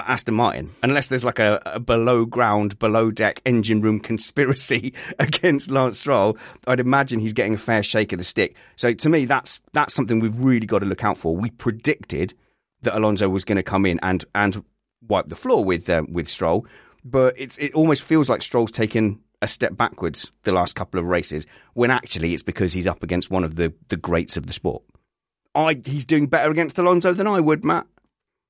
Aston Martin, unless there's like a, a, below ground, below deck engine room [LAUGHS] conspiracy [LAUGHS] against Lance Stroll, I'd imagine he's getting a fair shake of the stick. So to me, that's that's something we've really got to look out for. We predicted that Alonso was going to come in and and wipe the floor with um, with Stroll, but it's it almost feels like Stroll's taken a step backwards the last couple of races, when actually it's because he's up against one of the the greats of the sport. I he's doing better against Alonso than I would, Matt.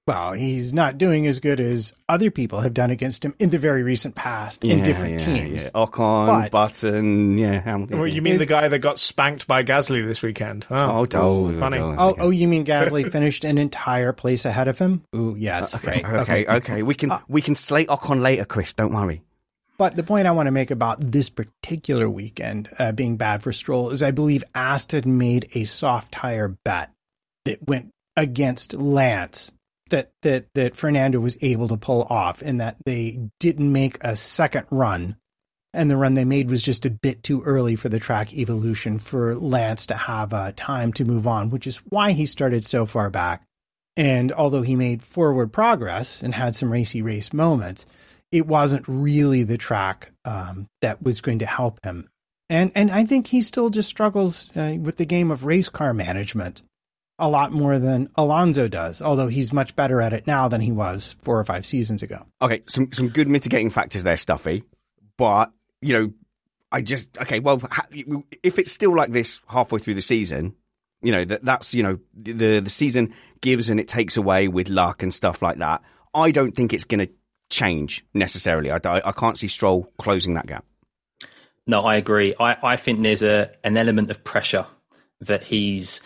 Well, he's not doing as good as other people have done against him in the very recent past yeah, in different yeah, teams. Yeah. Ocon, but, Button, yeah. Hamilton. Well, you mean the guy that got spanked by Gasly this weekend? Oh, oh, oh funny. Oh, oh, you mean Gasly [LAUGHS] finished an entire place ahead of him? Ooh, yes, uh, okay, right. Okay, okay, okay. We can uh, we can slate Ocon later, Chris. Don't worry. But the point I want to make about this particular weekend uh, being bad for Stroll is I believe Aston made a soft tire bet that went against Lance that that that Fernando was able to pull off, and that they didn't make a second run, and the run they made was just a bit too early for the track evolution for Lance to have uh, time to move on, which is why he started so far back. And although he made forward progress and had some racy race moments, it wasn't really the track um, that was going to help him. And and I think he still just struggles uh, with the game of race car management a lot more than Alonso does, although he's much better at it now than he was four or five seasons ago. Okay, some some good mitigating factors there, Stuffeyy. But you know, I just okay. Well, if it's still like this halfway through the season, you know that that's you know the the season gives and it takes away with luck and stuff like that. I don't think it's going to change necessarily. I, I, I can't see Stroll closing that gap. No, I agree. I, I think there's a an element of pressure that he's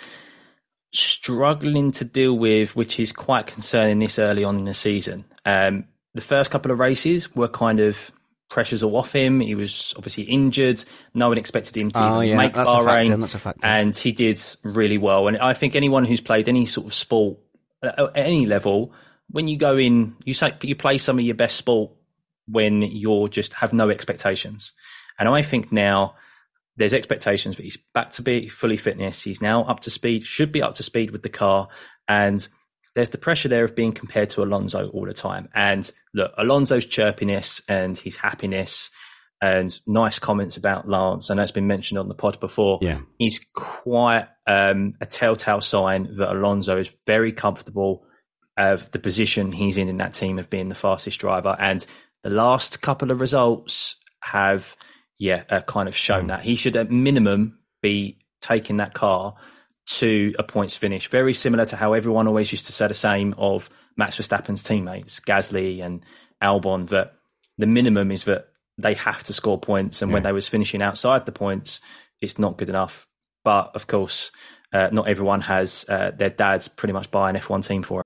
struggling to deal with, which is quite concerning this early on in the season. Um, the first couple of races were kind of pressures all off him. He was obviously injured. No one expected him to oh, yeah, make that's Bahrain, a that's a fact. and he did really well. And I think anyone who's played any sort of sport at any level, when you go in, you say you play some of your best sport when you're just have no expectations. And I think now there's expectations that he's back to be fully fitness. He's now up to speed, should be up to speed with the car, and there's the pressure there of being compared to Alonso all the time. And look, Alonso's chirpiness and his happiness and nice comments about Lance, and that's been mentioned on the pod before, yeah. is quite um, a telltale sign that Alonso is very comfortable of the position he's in in that team of being the fastest driver. And the last couple of results have, yeah, uh, kind of shown mm. that he should at minimum be taking that car to a points finish. Very similar to how everyone always used to say the same of Max Verstappen's teammates, Gasly and Albon, that the minimum is that they have to score points. And yeah. when they was finishing outside the points, it's not good enough. But of course, uh, not everyone has uh, their dads pretty much buy an F1 team for it.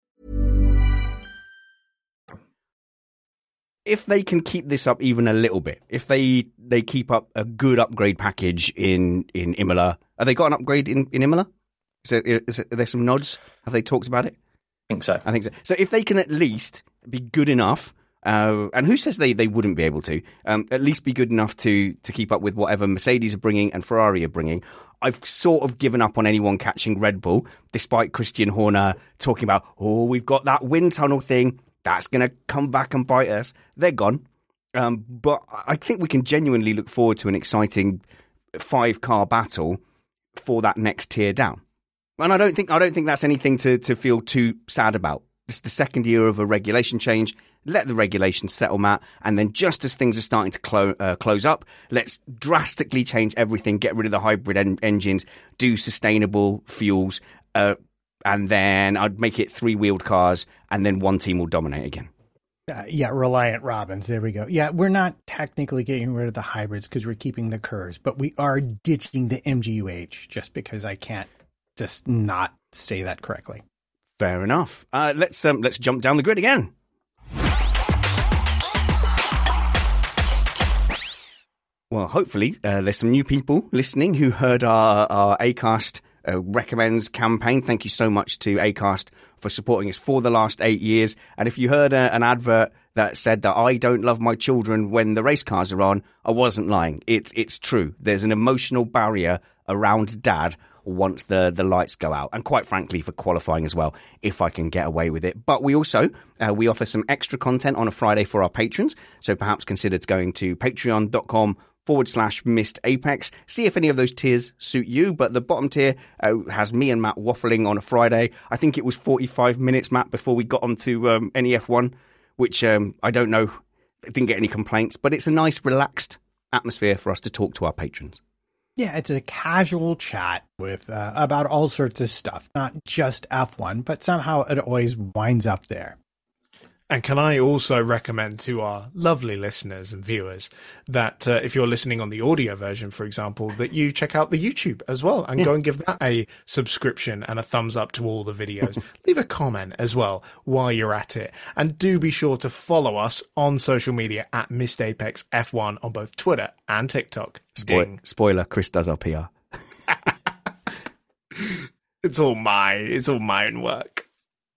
If they can keep this up even a little bit, if they they keep up a good upgrade package in in Imola. Have they got an upgrade in in Imola? Is there, is there, are there some nods? Have they talked about it? I think so. I think so. So if they can at least be good enough, uh, and who says they, they wouldn't be able to? Um, at least be good enough to to keep up with whatever Mercedes are bringing and Ferrari are bringing. I've sort of given up on anyone catching Red Bull, despite Christian Horner talking about, oh, we've got that wind tunnel thing. That's going to come back and bite us. They're gone. Um, but I think we can genuinely look forward to an exciting five car battle for that next tier down. And I don't think I don't think that's anything to, to feel too sad about. It's the second year of a regulation change. Let the regulations settle, Matt, and then just as things are starting to clo- uh, close up, let's drastically change everything. Get rid of the hybrid en- engines, do sustainable fuels, uh, and then I'd make it three wheeled cars, and then one team will dominate again. Uh, yeah, Reliant Robins. There we go. Yeah, we're not technically getting rid of the hybrids because we're keeping the KERS, but we are ditching the MGU-H just because I can't just not say that correctly. Fair enough. Uh, let's um, let's jump down the grid again. Well, hopefully uh, there's some new people listening who heard our our Acast uh, recommends campaign. Thank you so much to Acast for supporting us for the last eight years. And if you heard a, uh, an advert that said that I don't love my children when the race cars are on, I wasn't lying. It's it's true. There's an emotional barrier around dad once the the lights go out, and quite frankly, for qualifying as well, if I can get away with it. But we also uh, we offer some extra content on a Friday for our patrons, so perhaps consider going to patreon.com forward slash missed apex. See if any of those tiers suit you. But the bottom tier uh, has me and Matt waffling on a Friday. I think it was 45 minutes, Matt, before we got onto um, NEF1 which um, I don't know, didn't get any complaints, but it's a nice, relaxed atmosphere for us to talk to our patrons. Yeah, it's a casual chat with uh, about all sorts of stuff, not just F1, but somehow it always winds up there. And can I also recommend to our lovely listeners and viewers that uh, if you're listening on the audio version, for example, that you check out the YouTube as well and yeah. go and give that a subscription and a thumbs up to all the videos. [LAUGHS] Leave a comment as well while you're at it. And do be sure to follow us on social media at Missed Apex F1 on both Twitter and TikTok. Spo- spoiler, Chris does our PR. [LAUGHS] it's all mine. It's all mine work.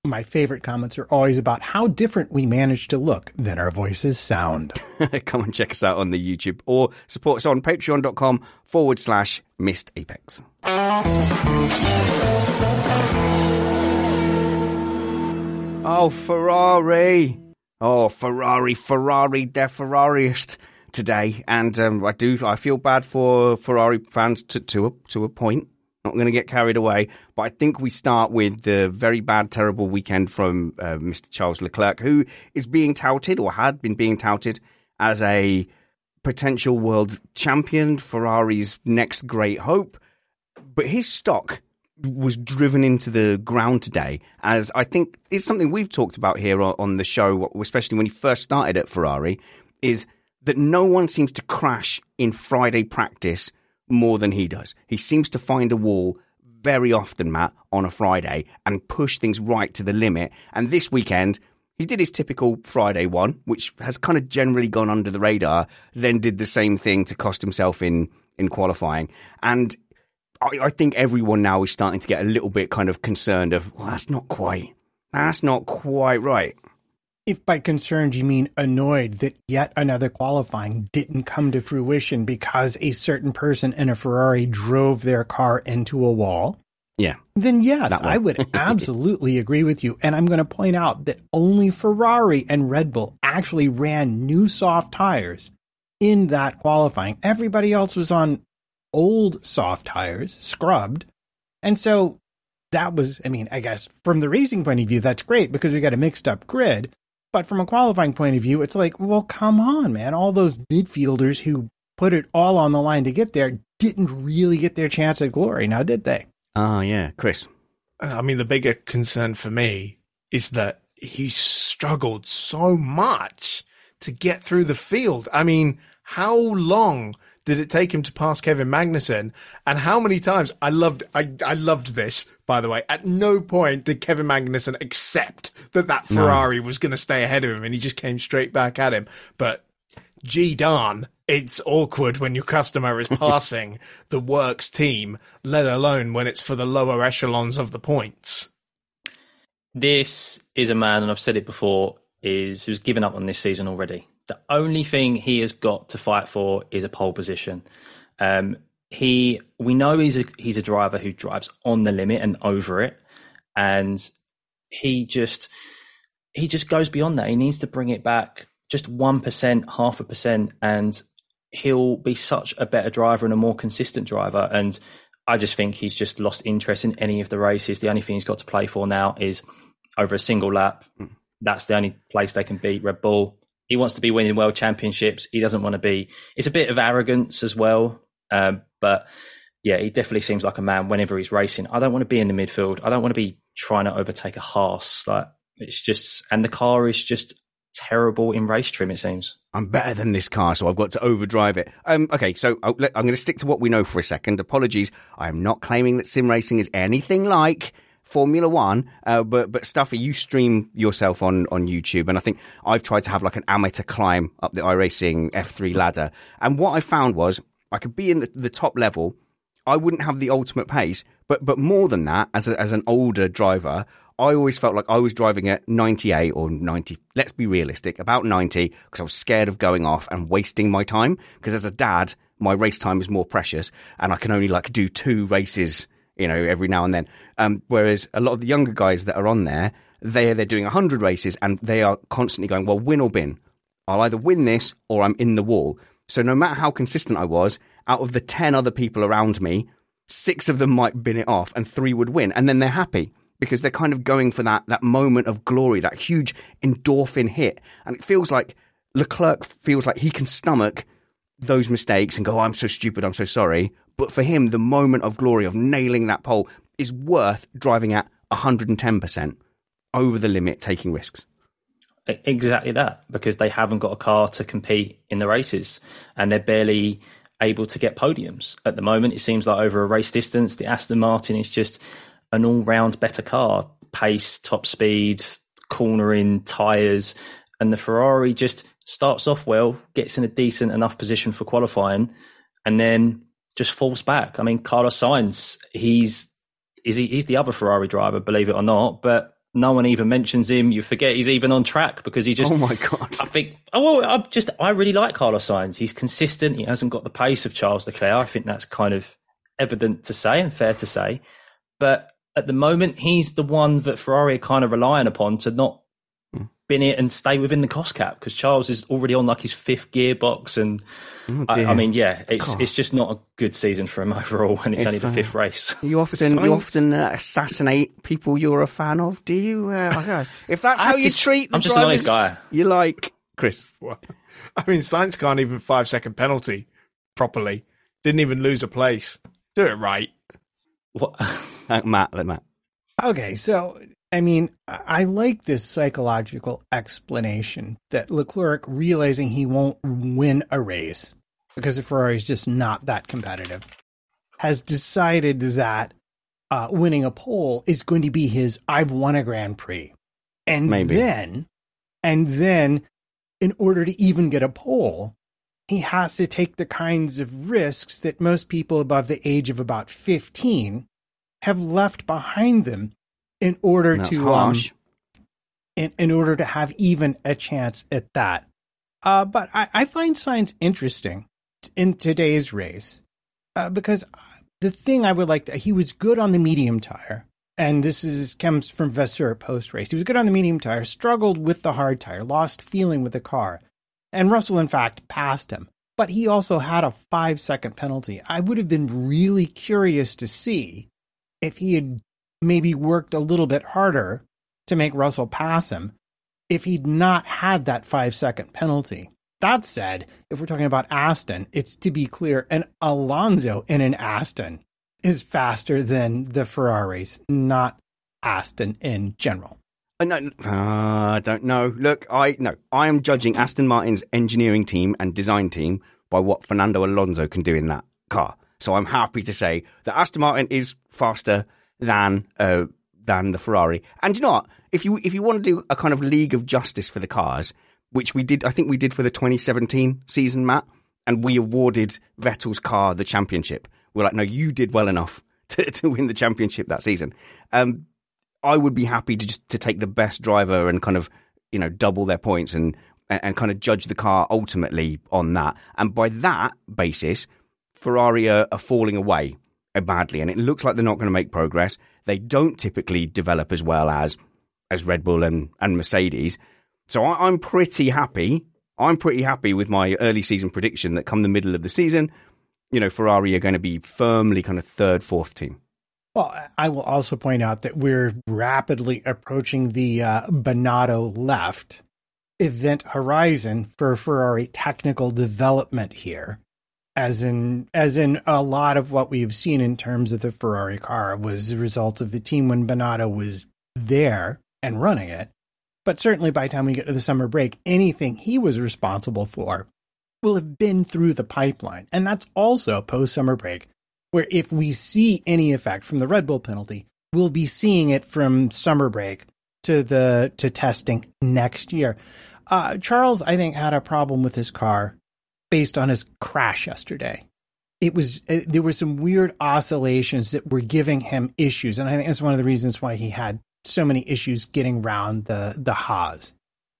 My favorite comments are always about how different we manage to look than our voices sound. [LAUGHS] Come and check us out on the YouTube or support us on patreon.com forward slash missed apex. Oh, Ferrari. Oh, Ferrari, Ferrari, they're Ferrariist today. And um, I do, I feel bad for Ferrari fans to, to, a, to a point. Not going to get carried away, but I think we start with the very bad, terrible weekend from uh, Mr. Charles Leclerc, who is being touted or had been being touted as a potential world champion, Ferrari's next great hope. But his stock was driven into the ground today, as I think it's something we've talked about here on the show, especially when he first started at Ferrari, is that no one seems to crash in Friday practice more than he does. He seems to find a wall very often, Matt, on a Friday and push things right to the limit. And this weekend, he did his typical Friday one, which has kind of generally gone under the radar, then did the same thing to cost himself in, in qualifying. And I, I think everyone now is starting to get a little bit kind of concerned of, well, that's not quite, that's not quite right. If by concerned you mean annoyed that yet another qualifying didn't come to fruition because a certain person in a Ferrari drove their car into a wall, yeah. Then yes, I would [LAUGHS] absolutely agree with you. And I'm going to point out that only Ferrari and Red Bull actually ran new soft tires in that qualifying. Everybody else was on old soft tires, scrubbed. And so that was, I mean, I guess from the racing point of view, that's great because we got a mixed up grid. But from a qualifying point of view, it's like, well, come on, man. All those midfielders who put it all on the line to get there didn't really get their chance at glory, now did they? Oh, yeah. Chris. I mean, the bigger concern for me is that he struggled so much to get through the field. I mean, how long did it take him to pass Kevin Magnussen? And how many times I loved I I loved this, by the way. At no point did Kevin Magnussen accept that that Ferrari no. was going to stay ahead of him and he just came straight back at him. But gee darn, it's awkward when your customer is [LAUGHS] passing the works team, let alone when it's for the lower echelons of the points. This is a man, and I've said it before, is who's given up on this season already. The only thing he has got to fight for is a pole position. Um, he, we know he's a he's a driver who drives on the limit and over it, and he just he just goes beyond that. He needs to bring it back just one percent, half a percent, and he'll be such a better driver and a more consistent driver. And I just think he's just lost interest in any of the races. The only thing he's got to play for now is over a single lap. Hmm. That's the only place they can beat Red Bull he wants to be winning world championships. He doesn't want to be. It's a bit of arrogance as well, um, but yeah, he definitely seems like a man whenever he's racing. I don't want to be in the midfield. I don't want to be trying to overtake a Haas. Like it's just, and the car is just terrible in race trim. It seems. I'm better than this car, so I've got to overdrive it. Um, okay, so I'm going to stick to what we know for a second. Apologies, I am not claiming that sim racing is anything like Formula One, uh, but but Stuffeyy, you stream yourself on on YouTube, and I think I've tried to have like an amateur climb up the iRacing F3 ladder, and what I found was I could be in the, the top level. I wouldn't have the ultimate pace, but but more than that, as a, as an older driver, I always felt like I was driving at 98 or 90. Let's be realistic, about 90, because I was scared of going off and wasting my time. Because as a dad, my race time is more precious, and I can only like do two races you know, every now and then. Um, whereas a lot of the younger guys that are on there, they they're doing hundred races and they are constantly going, well, win or bin. I'll either win this or I'm in the wall. So no matter how consistent I was, out of the ten other people around me, six of them might bin it off and three would win, and then they're happy. because they're kind of going for that that moment of glory, that huge endorphin hit, and it feels like Leclerc feels like he can stomach those mistakes and go, oh, "I'm so stupid, I'm so sorry." But for him, the moment of glory of nailing that pole is worth driving at 110 percent over the limit, taking risks. Exactly that, because they haven't got a car to compete in the races, and they're barely able to get podiums at the moment. It seems like over a race distance, the Aston Martin is just an all round better car pace, top speed, cornering, tyres. And the Ferrari just starts off well, gets in a decent enough position for qualifying, and then just falls back. I mean, Carlos Sainz, he's is he, he's the other Ferrari driver, believe it or not, but no one even mentions him. You forget he's even on track because he just. Oh my god! I think. Oh, well, I just I really like Carlos Sainz. He's consistent. He hasn't got the pace of Charles Leclerc. I think that's kind of evident to say and fair to say. But at the moment, he's the one that Ferrari are kind of relying upon to not. Bin it and stay within the cost cap because Charles is already on like his fifth gearbox, and oh I, I, mean, yeah, it's God. it's just not a good season for him [LAUGHS] overall, and it's if, only the fifth uh, race. [LAUGHS] You often you often uh, assassinate people you're a fan of, do you? Uh, if that's how you treat, the I'm just drivers, a nice guy. You like Chris? Well, [LAUGHS] I mean, Sainz can't even five second penalty properly. Didn't even lose a place. Do it right. What? Matt, let Matt. Okay, so I mean, I like this psychological explanation that Leclerc realizing he won't win a race because the Ferrari is just not that competitive, has decided that uh, winning a pole is going to be his "I've won a Grand Prix," and Maybe. then, and then, in order to even get a pole, he has to take the kinds of risks that most people above the age of about fifteen have left behind them in order to um, in, in order to have even a chance at that. Uh, but I, I find Sainz interesting in today's race uh, because the thing I would like to, he was good on the medium tire. And this is comes from Vasseur post race. He was good on the medium tire, struggled with the hard tire, lost feeling with the car. And Russell, in fact, passed him. But he also had a five second penalty. I would have been really curious to see if he had maybe worked a little bit harder to make Russell pass him if he'd not had that five second penalty. That said, if we're talking about Aston, it's to be clear, an Alonso in an Aston is faster than the Ferraris, not Aston in general. Uh, no, uh, I don't know. Look, I no, I am judging Aston Martin's engineering team and design team by what Fernando Alonso can do in that car. So I'm happy to say that Aston Martin is faster than uh, than the Ferrari. And you know what? If you if you want to do a kind of league of justice for the cars, which we did, I think we did for the 2017 season, Matt, and we awarded Vettel's car the championship. We're like, no, you did well enough [LAUGHS] to, to win the championship that season. Um, I would be happy to just to take the best driver and kind of you know double their points and and kind of judge the car ultimately on that. And by that basis, Ferrari are, are falling away badly, and it looks like they're not going to make progress. They don't typically develop as well as as Red Bull and, and Mercedes. So I, I'm pretty happy. I'm pretty happy with my early season prediction that come the middle of the season, you know, Ferrari are going to be firmly kind of third, fourth team. Well, I will also point out that we're rapidly approaching the uh, Binotto left event horizon for Ferrari technical development here as in as in a lot of what we've seen in terms of the Ferrari car was a result of the team when Binotto was there and running it. But certainly by the time we get to the summer break, anything he was responsible for will have been through the pipeline. And that's also post summer break, where if we see any effect from the Red Bull penalty, we'll be seeing it from summer break to the to testing next year. Uh, Charles, I think, had a problem with his car based on his crash yesterday. It was uh, there were some weird oscillations that were giving him issues, and I think that's one of the reasons why he had so many issues getting around the the Haas.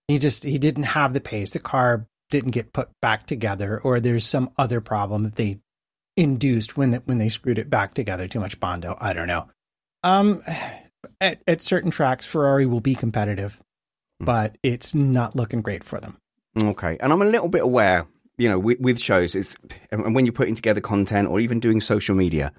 He just he didn't have the pace. The car didn't get put back together, or there's some other problem that they induced when that when they screwed it back together. Too much bondo. I don't know. Um, at at certain tracks, Ferrari will be competitive, hmm. but it's not looking great for them. Okay, and I'm a little bit aware you know, with, with shows, it's and when you're putting together content or even doing social media,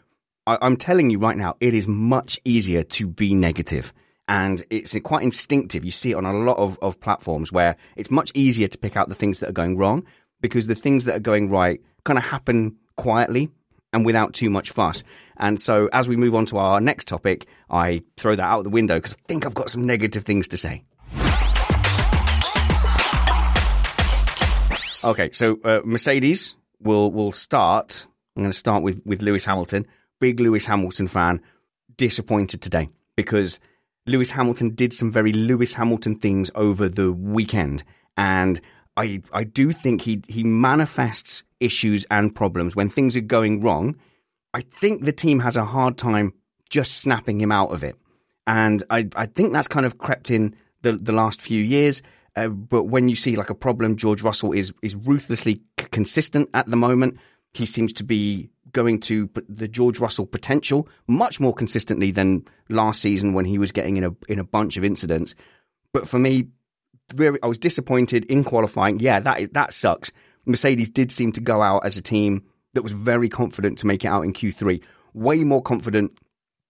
I, I'm telling you right now, it is much easier to be negative. And it's quite instinctive. You see it on a lot of, of platforms where it's much easier to pick out the things that are going wrong because the things that are going right kind of happen quietly and without too much fuss. And so as we move on to our next topic, I throw that out the window because I think I've got some negative things to say. Okay, so uh, Mercedes will will start. I'm going to start with with Lewis Hamilton. Big Lewis Hamilton fan. Disappointed today because Lewis Hamilton did some very Lewis Hamilton things over the weekend, and I I do think he he manifests issues and problems when things are going wrong. I think the team has a hard time just snapping him out of it, and I I think that's kind of crept in the the last few years. Uh, but when you see like a problem, George Russell is is ruthlessly c- consistent at the moment. He seems to be going to the George Russell potential much more consistently than last season when he was getting in a in a bunch of incidents. But for me, very, I was disappointed in qualifying. Yeah, that that sucks. Mercedes did seem to go out as a team that was very confident to make it out in Q3, way more confident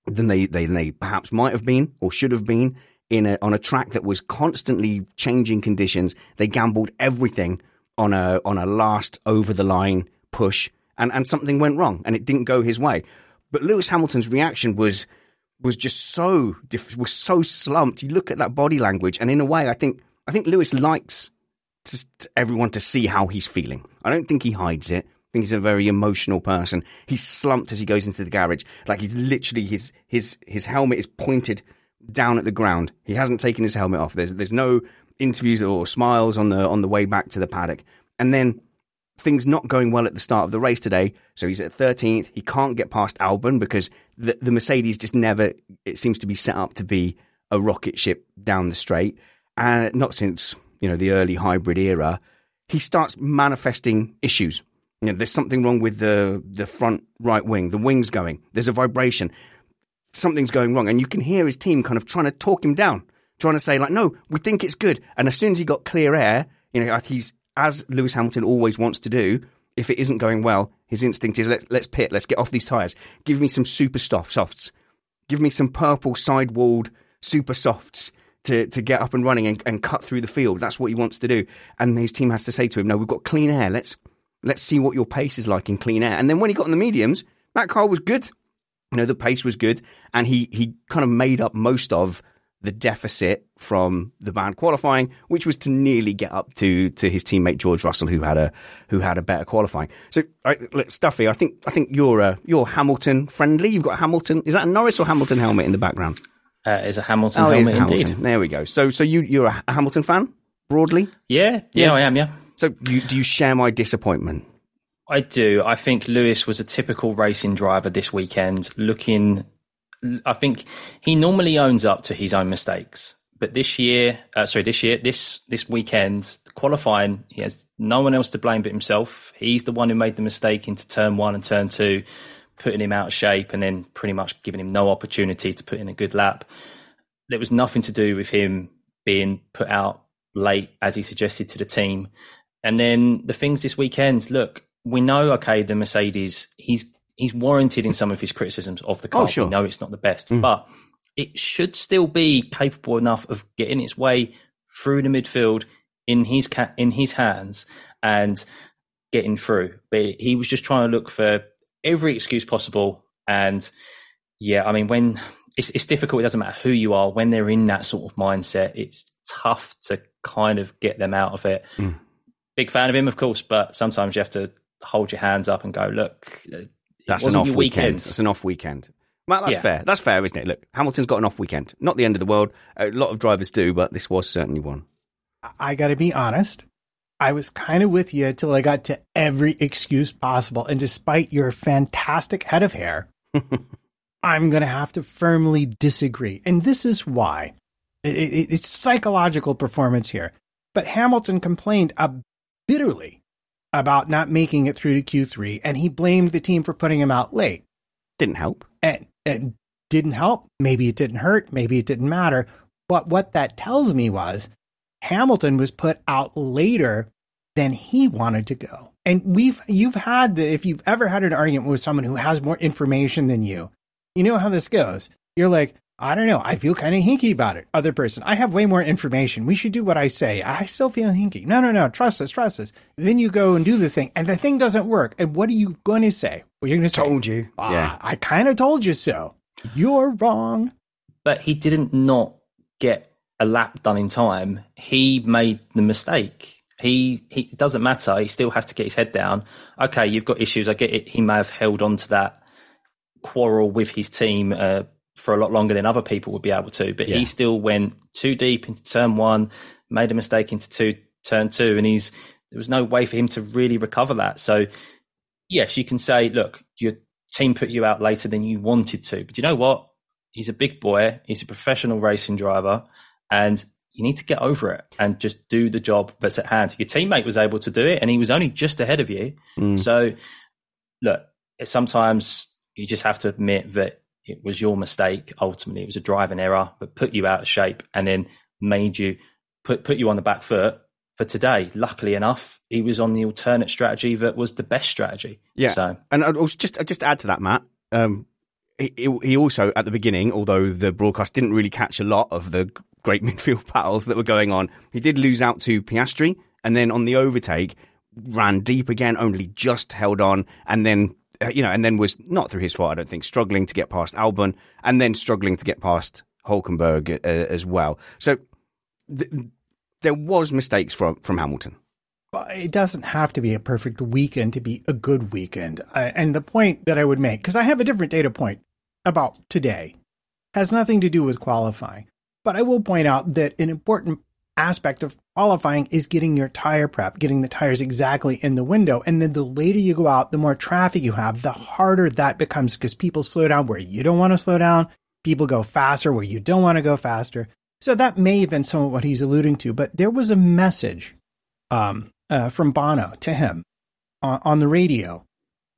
than they, they, than they perhaps might have been or should have been in a, on a track that was constantly changing conditions. They gambled everything on a on a last over the line push, and and something went wrong, and it didn't go his way. But Lewis Hamilton's reaction was was just so was so slumped. You look at that body language, and in a way, I think I think Lewis likes to, to everyone to see how he's feeling. I don't think he hides it. I think he's a very emotional person. He's slumped as he goes into the garage, like he's literally his his his helmet is pointed down at the ground. He hasn't taken his helmet off. There's there's no interviews or smiles on the on the way back to the paddock. And then things not going well at the start of the race today. So he's at 13th. He can't get past Albon because the, the Mercedes just never. It seems to be set up to be a rocket ship down the straight, and not since you know the early hybrid era. He starts manifesting issues. You know, there's something wrong with the the front right wing. The wing's going. There's a vibration something's going wrong. And you can hear his team kind of trying to talk him down, trying to say, like, no, we think it's good. And as soon as he got clear air, you know, he's, as Lewis Hamilton always wants to do, if it isn't going well, his instinct is, let's, let's pit, let's get off these tyres. Give me some super soft softs. Give me some purple sidewalled super softs to, to get up and running and, and cut through the field. That's what he wants to do. And his team has to say to him, no, we've got clean air. Let's, let's see what your pace is like in clean air. And then when he got in the mediums, that car was good you know, the pace was good, and he he kind of made up most of the deficit from the bad qualifying, which was to nearly get up to to his teammate George Russell, who had a who had a better qualifying. So, look, Stuffeyy, I think I think you're a you're Hamilton friendly. You've got Hamilton. Is that a Norris or Hamilton helmet in the background? Uh, is a Hamilton oh, helmet Hamilton. indeed. There we go. So, so you you're a Hamilton fan broadly? Yeah, yeah, yeah. I am. Yeah. So, you, do you share my disappointment? I do. I think Lewis was a typical racing driver this weekend. Looking, I think he normally owns up to his own mistakes, but this year, uh, sorry, this year, this this weekend, qualifying, he has no one else to blame but himself. He's the one who made the mistake into turn one and turn two, putting him out of shape, and then pretty much giving him no opportunity to put in a good lap. There was nothing to do with him being put out late, as he suggested to the team. And then the things this weekend, look, we know, okay, the Mercedes, he's he's warranted in some of his criticisms of the car. Oh, sure. We know it's not the best, mm. but it should still be capable enough of getting its way through the midfield in his ca- in his hands and getting through. But he was just trying to look for every excuse possible. And yeah, I mean, when it's, it's difficult, it doesn't matter who you are. When they're in that sort of mindset, it's tough to kind of get them out of it. Mm. Big fan of him, of course, but sometimes you have to hold your hands up and go, look, that's an off weekend. weekend. That's an off weekend. Well, that's yeah. fair. That's fair, isn't it? Look, Hamilton's got an off weekend. Not the end of the world. A lot of drivers do, but this was certainly one. I got to be honest. I was kind of with you until I got to every excuse possible. And despite your fantastic head of hair, [LAUGHS] I'm going to have to firmly disagree. And this is why it, it, it's psychological performance here. But Hamilton complained uh, bitterly about not making it through to Q3, and he blamed the team for putting him out late. Didn't help. And it didn't help. Maybe it didn't hurt. Maybe it didn't matter. But what that tells me was Hamilton was put out later than he wanted to go. And we've, you've had the, if you've ever had an argument with someone who has more information than you, you know how this goes. You're like, I don't know. I feel kind of hinky about it. Other person, I have way more information. We should do what I say. I still feel hinky. No, no, no. Trust us, trust us. Then you go and do the thing, and the thing doesn't work. And what are you going to say? Well, you're going to say, Told you. "Ah, Yeah. I kind of told you so. You're wrong. But he didn't not get a lap done in time. He made the mistake. He, he it doesn't matter. He still has to get his head down. Okay, you've got issues. I get it. He may have held on to that quarrel with his team uh, for a lot longer than other people would be able to. But Yeah. he still went too deep into turn one, made a mistake into two, turn two, and he's there was no way for him to really recover that. So yes, you can say, look, your team put you out later than you wanted to, but you know what? He's a big boy. He's a professional racing driver, and you need to get over it and just do the job that's at hand. Your teammate was able to do it, and he was only just ahead of you. Mm. So, look, sometimes you just have to admit that it was your mistake. Ultimately, it was a driving error that put you out of shape and then made you put put you on the back foot for today. Luckily enough, he was on the alternate strategy that was the best strategy. Yeah, So and I'd also just I'd just add to that, Matt. Um, he, he- also at the beginning, although the broadcast didn't really catch a lot of the great [LAUGHS] midfield battles that were going on, he did lose out to Piastri, and then on the overtake ran deep again, only just held on, and then you know, and then was not through his fault, I don't think, struggling to get past Albon, and then struggling to get past Hulkenberg uh, as well. So th- there was mistakes from from Hamilton. It doesn't have to be a perfect weekend to be a good weekend. Uh, and the point that I would make, because I have a different data point about today, has nothing to do with qualifying. But I will point out that an important aspect of qualifying is getting your tire prep, getting the tires exactly in the window. And then the later you go out, the more traffic you have, the harder that becomes because people slow down where you don't want to slow down. People go faster where you don't want to go faster. So that may have been some of what he's alluding to, but there was a message um, uh, from Bono to him on, on the radio.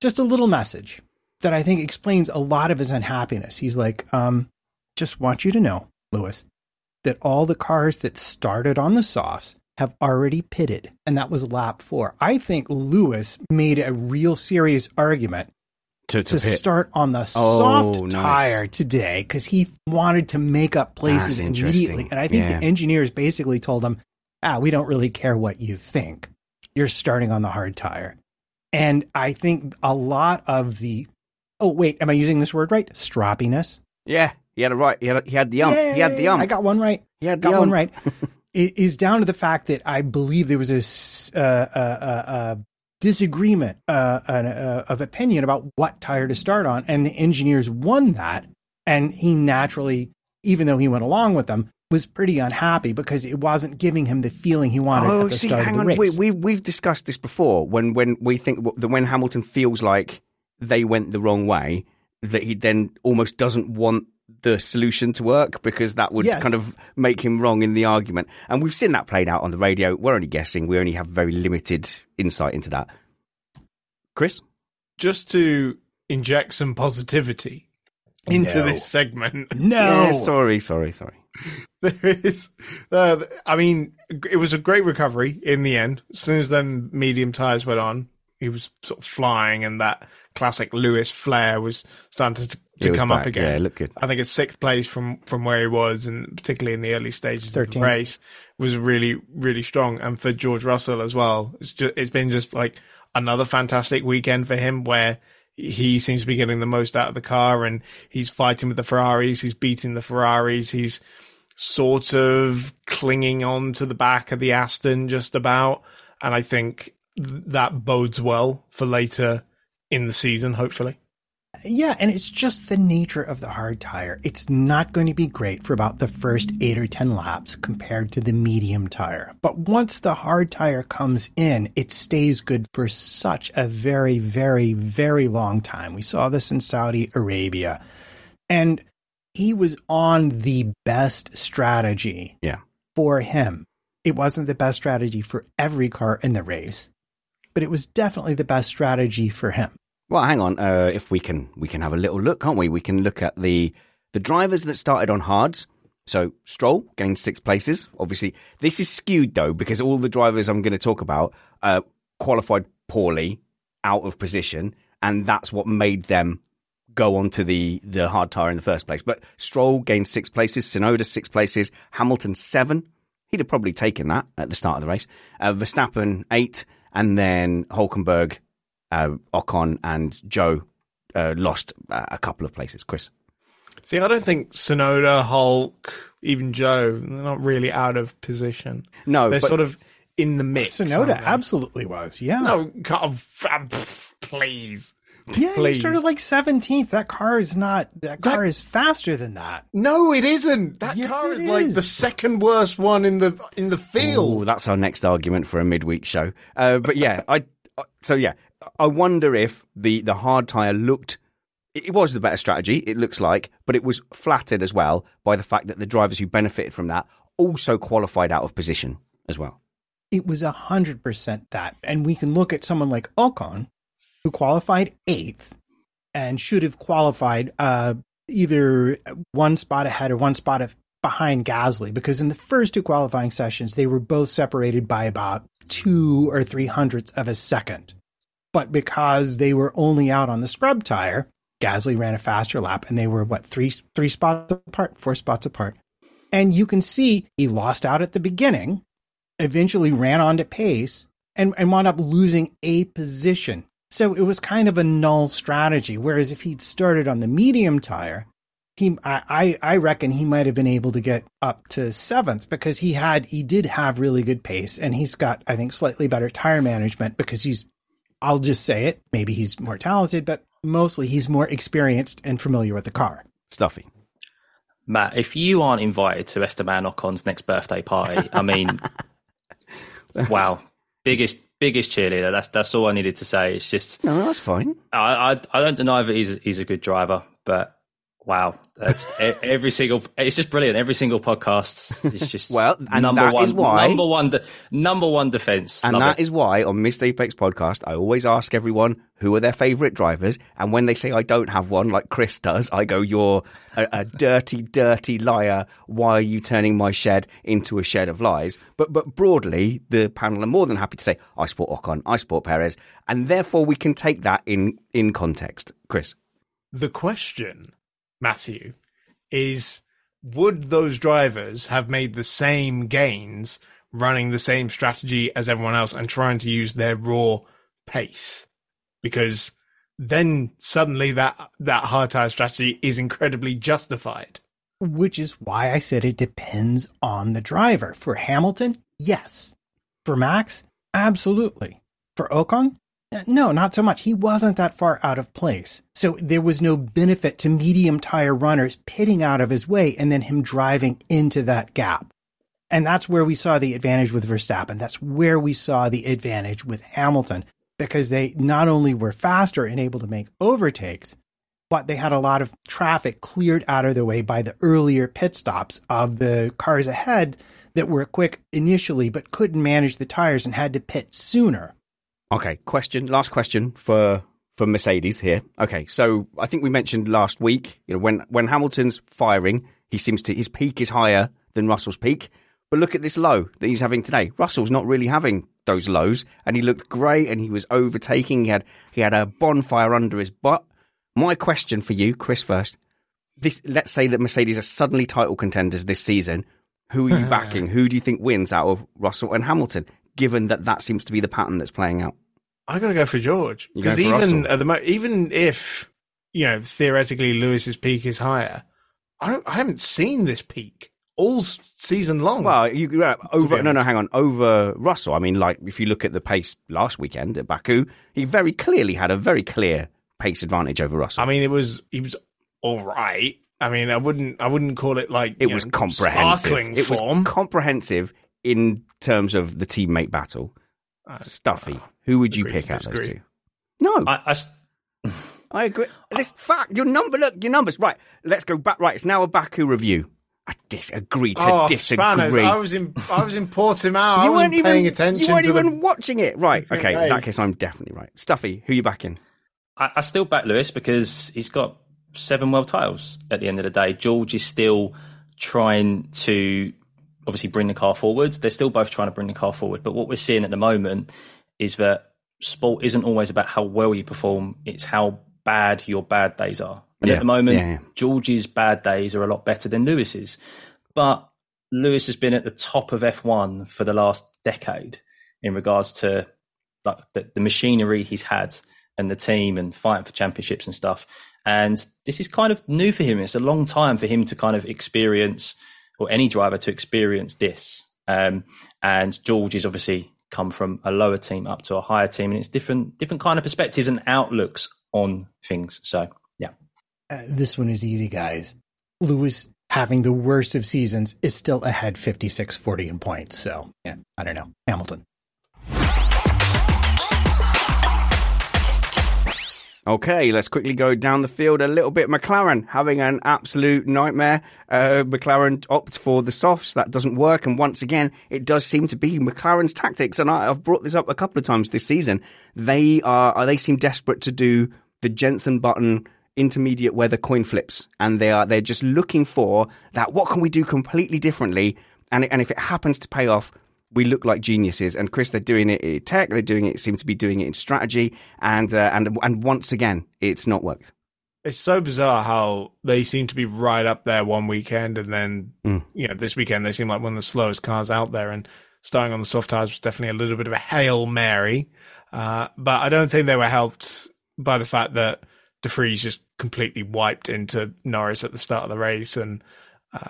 Just a little message that I think explains a lot of his unhappiness. He's like, um, just want you to know, Lewis, that all the cars that started on the softs have already pitted, and that was lap four. I think Lewis made a real serious argument To, to pit. start on the Oh, soft nice. tire today because he wanted to make up places That's immediately. And I think Yeah. the engineers basically told him, ah, we don't really care what you think. You're starting on the hard tire. And I think a lot of the, oh, wait, am I using this word right? Stroppiness. Yeah, he had a right. He had, he had the ump. He had the Yay! ump. I got one right. He had the got one right. [LAUGHS] it is down to the fact that I believe there was this uh, uh, uh, uh, disagreement uh, uh, uh, of opinion about what tire to start on, and the engineers won that. And he naturally, even though he went along with them, was pretty unhappy because it wasn't giving him the feeling he wanted Oh, see, start hang on. race. We, we, we've discussed this before. When when we think that when Hamilton feels like they went the wrong way, that he then almost doesn't want the solution to work because that would Yes. kind of make him wrong in the argument. And we've seen that played out on the radio. We're only guessing. We only have very limited insight into that. Chris, Just to inject some positivity into No. this segment. no, [LAUGHS] Yeah, sorry, sorry, sorry. [LAUGHS] there is uh, i mean it was a great recovery in the end as soon as them medium tires went on he was sort of flying and that classic lewis flair was starting to, It to come back. up again Yeah, it looked good. i think it's sixth place from from where he was and particularly in the early stages of the race was really really strong and for george russell as well it's just it's been just like another fantastic weekend for him where he seems to be getting the most out of the car and he's fighting with the ferraris he's beating the ferraris he's sort of clinging on to the back of the Aston just about. And I think th- that bodes well for later in the season, hopefully. Yeah, and it's just the nature of the hard tire. It's not going to be great for about the first eight or 10 laps compared to the medium tire. But once the hard tire comes in, it stays good for such a very, very, very long time. We saw this in Saudi Arabia. And he was on the best strategy Yeah. for him. It wasn't the best strategy for every car in the race, but it was definitely the best strategy for him. Well, hang on. Uh, if we can, we can have a little look, can't we? We can look at the the drivers that started on hards. So Stroll gained six places. Obviously, this is skewed though because all the drivers I'm going to talk about uh, qualified poorly, out of position, and that's what made them go onto the the hard tire in the first place. But Stroll gained six places, Tsunoda six places, Hamilton seven. He'd have probably taken that at the start of the race. Uh, Verstappen eight, and then Hulkenberg, uh, Ocon, and Joe uh, lost a couple of places. Chris. See, I don't think Tsunoda, Hulk, even Joe, they're not really out of position. No, they're but- sort of in the mix. Tsunoda absolutely was. Yeah. No, God, f- please. yeah, please. he started like 17th. That car is not, that car is faster than that. No, it isn't. That Yes, car is like the second worst one in the in the Oh, field. that's our next argument for a midweek show. Uh, but yeah, I so yeah, I wonder if the the hard tire looked. It was the better strategy, it looks like, but it was flattered as well by the fact that the drivers who benefited from that also qualified out of position as well. It was 100% that. And we can look at someone like Ocon, who qualified eighth and should have qualified uh, either one spot ahead or one spot of, behind Gasly, because in the first two qualifying sessions, they were both separated by about two or three hundredths of a second. But because they were only out on the scrub tire, Gasly ran a faster lap and they were, what, three, three spots apart, four spots apart. And you can see he lost out at the beginning, eventually ran onto pace, and, and wound up losing a position. So it was kind of a null strategy. Whereas if he'd started on the medium tire, he I, I reckon he might have been able to get up to seventh because he had he did have really good pace and he's got I think slightly better tire management because he's I'll just say it maybe he's more talented but mostly he's more experienced and familiar with the car. Stuffeyy. Matt, if you aren't invited to Esteban Ocon's next birthday party, I mean, [LAUGHS] wow, biggest biggest cheerleader. That's that's all I needed to say. It's just No, that's fine. I I, I don't deny that he's he's a good driver, but wow, that's e- every single. It's just brilliant. Every single podcast is just Well, and number that one, is why- number one, de- number one defense, And Love that it. is why on Missed Apex podcast, I always ask everyone who are their favourite drivers. And when they say I don't have one, like Chris does, I go, You're a, a dirty, dirty liar. Why are you turning my shed into a shed of lies? But but broadly, the panel are more than happy to say, I support Ocon, I support Perez. And therefore, we can take that in, in context. Chris. The question, Matthew, is would those drivers have made the same gains running the same strategy as everyone else and trying to use their raw pace? Because then suddenly that that hard tire strategy is incredibly justified. Which is why I said it depends on the driver. For Hamilton, yes. For Max, absolutely. For Ocon, Uh, no, not so much. He wasn't that far out of place. So there was no benefit to medium tire runners pitting out of his way and then him driving into that gap. And that's where we saw the advantage with Verstappen. That's where we saw the advantage with Hamilton because they not only were faster and able to make overtakes, but they had a lot of traffic cleared out of the way by the earlier pit stops of the cars ahead that were quick initially but couldn't manage the tires and had to pit sooner. Okay, question. Last question for for Mercedes here. Okay, so I think we mentioned last week, you know, when when Hamilton's firing, he seems to his peak is higher than Russell's peak. But look at this low that he's having today. Russell's not really having those lows, and he looked great, and he was overtaking. He had he had a bonfire under his butt. My question for you, Chris, first. This let's say that Mercedes are suddenly title contenders this season. Who are you [LAUGHS] backing? Who do you think wins out of Russell and Hamilton? Given that that seems to be the pattern that's playing out. I got to go for George because even Russell? at the mo- even if you know theoretically Lewis's peak is higher, I don't. I haven't seen this peak all season long. Well, you uh, over no no hang on over Russell. I mean, like if you look at the pace last weekend at Baku, he very clearly had a very clear pace advantage over Russell. I mean, it was he was all right. I mean, I wouldn't I wouldn't call it like it was know, comprehensive. It form. was comprehensive in terms of the teammate battle. Uh, Stuffeyy. Who would you pick to out those two? No, I agree. [LAUGHS] This fact, your number, look, your numbers. Right, let's go back. Right, it's now a Baku review. I disagree to oh, disagree. Spanners, I was in I was in Portimao. [LAUGHS] You wasn't weren't paying attention you weren't to even the watching it. Right. Okay. In that case, I'm definitely right. Stuffeyy, who you backing? I, I still back Lewis because he's got seven world titles at the end of the day. George is still trying to obviously bring the car forward. They're still both trying to bring the car forward. But what we're seeing at the moment is that sport isn't always about how well you perform; it's how bad your bad days are. And Yeah, at the moment, yeah, yeah. George's bad days are a lot better than Lewis's, but Lewis has been at the top of F1 for the last decade in regards to like the, the machinery he's had and the team and fighting for championships and stuff. And this is kind of new for him. It's a long time for him to kind of experience, or any driver to experience this. Um, and George has obviously come from a lower team up to a higher team, and it's different, different kind of perspectives and outlooks on things. So, yeah. Uh, this one is easy, guys. Lewis having the worst of seasons is still ahead 56 40 in points. So, yeah, I don't know. Hamilton. Okay, let's quickly go down the field a little bit. McLaren having an absolute nightmare. Uh, McLaren opt for the softs. That doesn't work. And once again, it does seem to be McLaren's tactics. And I, I've brought this up a couple of times this season. They are, they seem desperate to do the Jensen Button intermediate weather coin flips. And they are, they're just looking for that. What can we do completely differently? And, and if it happens to pay off, we look like geniuses. And Chris, they're doing it in tech. They're doing it. Seem to be doing it in strategy. And uh, and and once again, it's not worked. It's so bizarre how they seem to be right up there one weekend, and then Mm. you know this weekend they seem like one of the slowest cars out there. And starting on the soft tires was definitely a little bit of a hail mary, uh, but I don't think they were helped by the fact that De Vries just completely wiped into Norris at the start of the race, and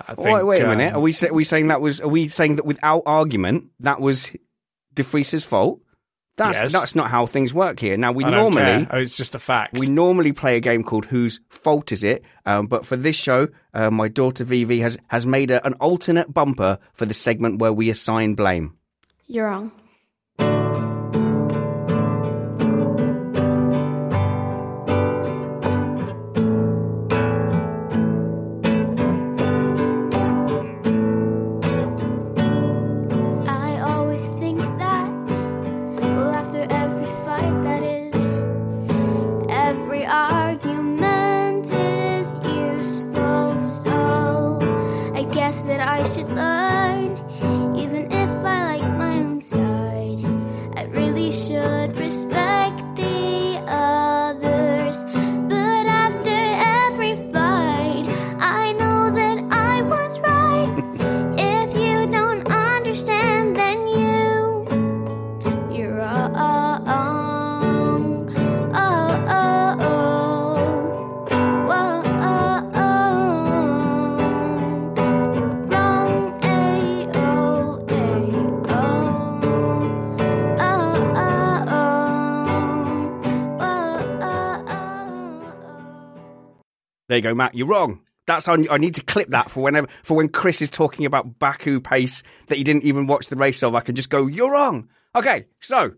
I think. wait, wait a minute. um, Are we sa- are we saying that was? Are we saying that without argument that was De Vries's fault? That's Yes. that's not how things work here. Now we I don't normally care. it's just a fact. we normally play a game called Whose Fault Is It? Um, but for this show, uh, my daughter Vivi has has made a, an alternate bumper for the segment where we assign blame. You're wrong. There you go, Matt. You're wrong. That's on. I need to clip that for whenever for when Chris is talking about Baku pace that he didn't even watch the race of. I can just go, "You're wrong." Okay, so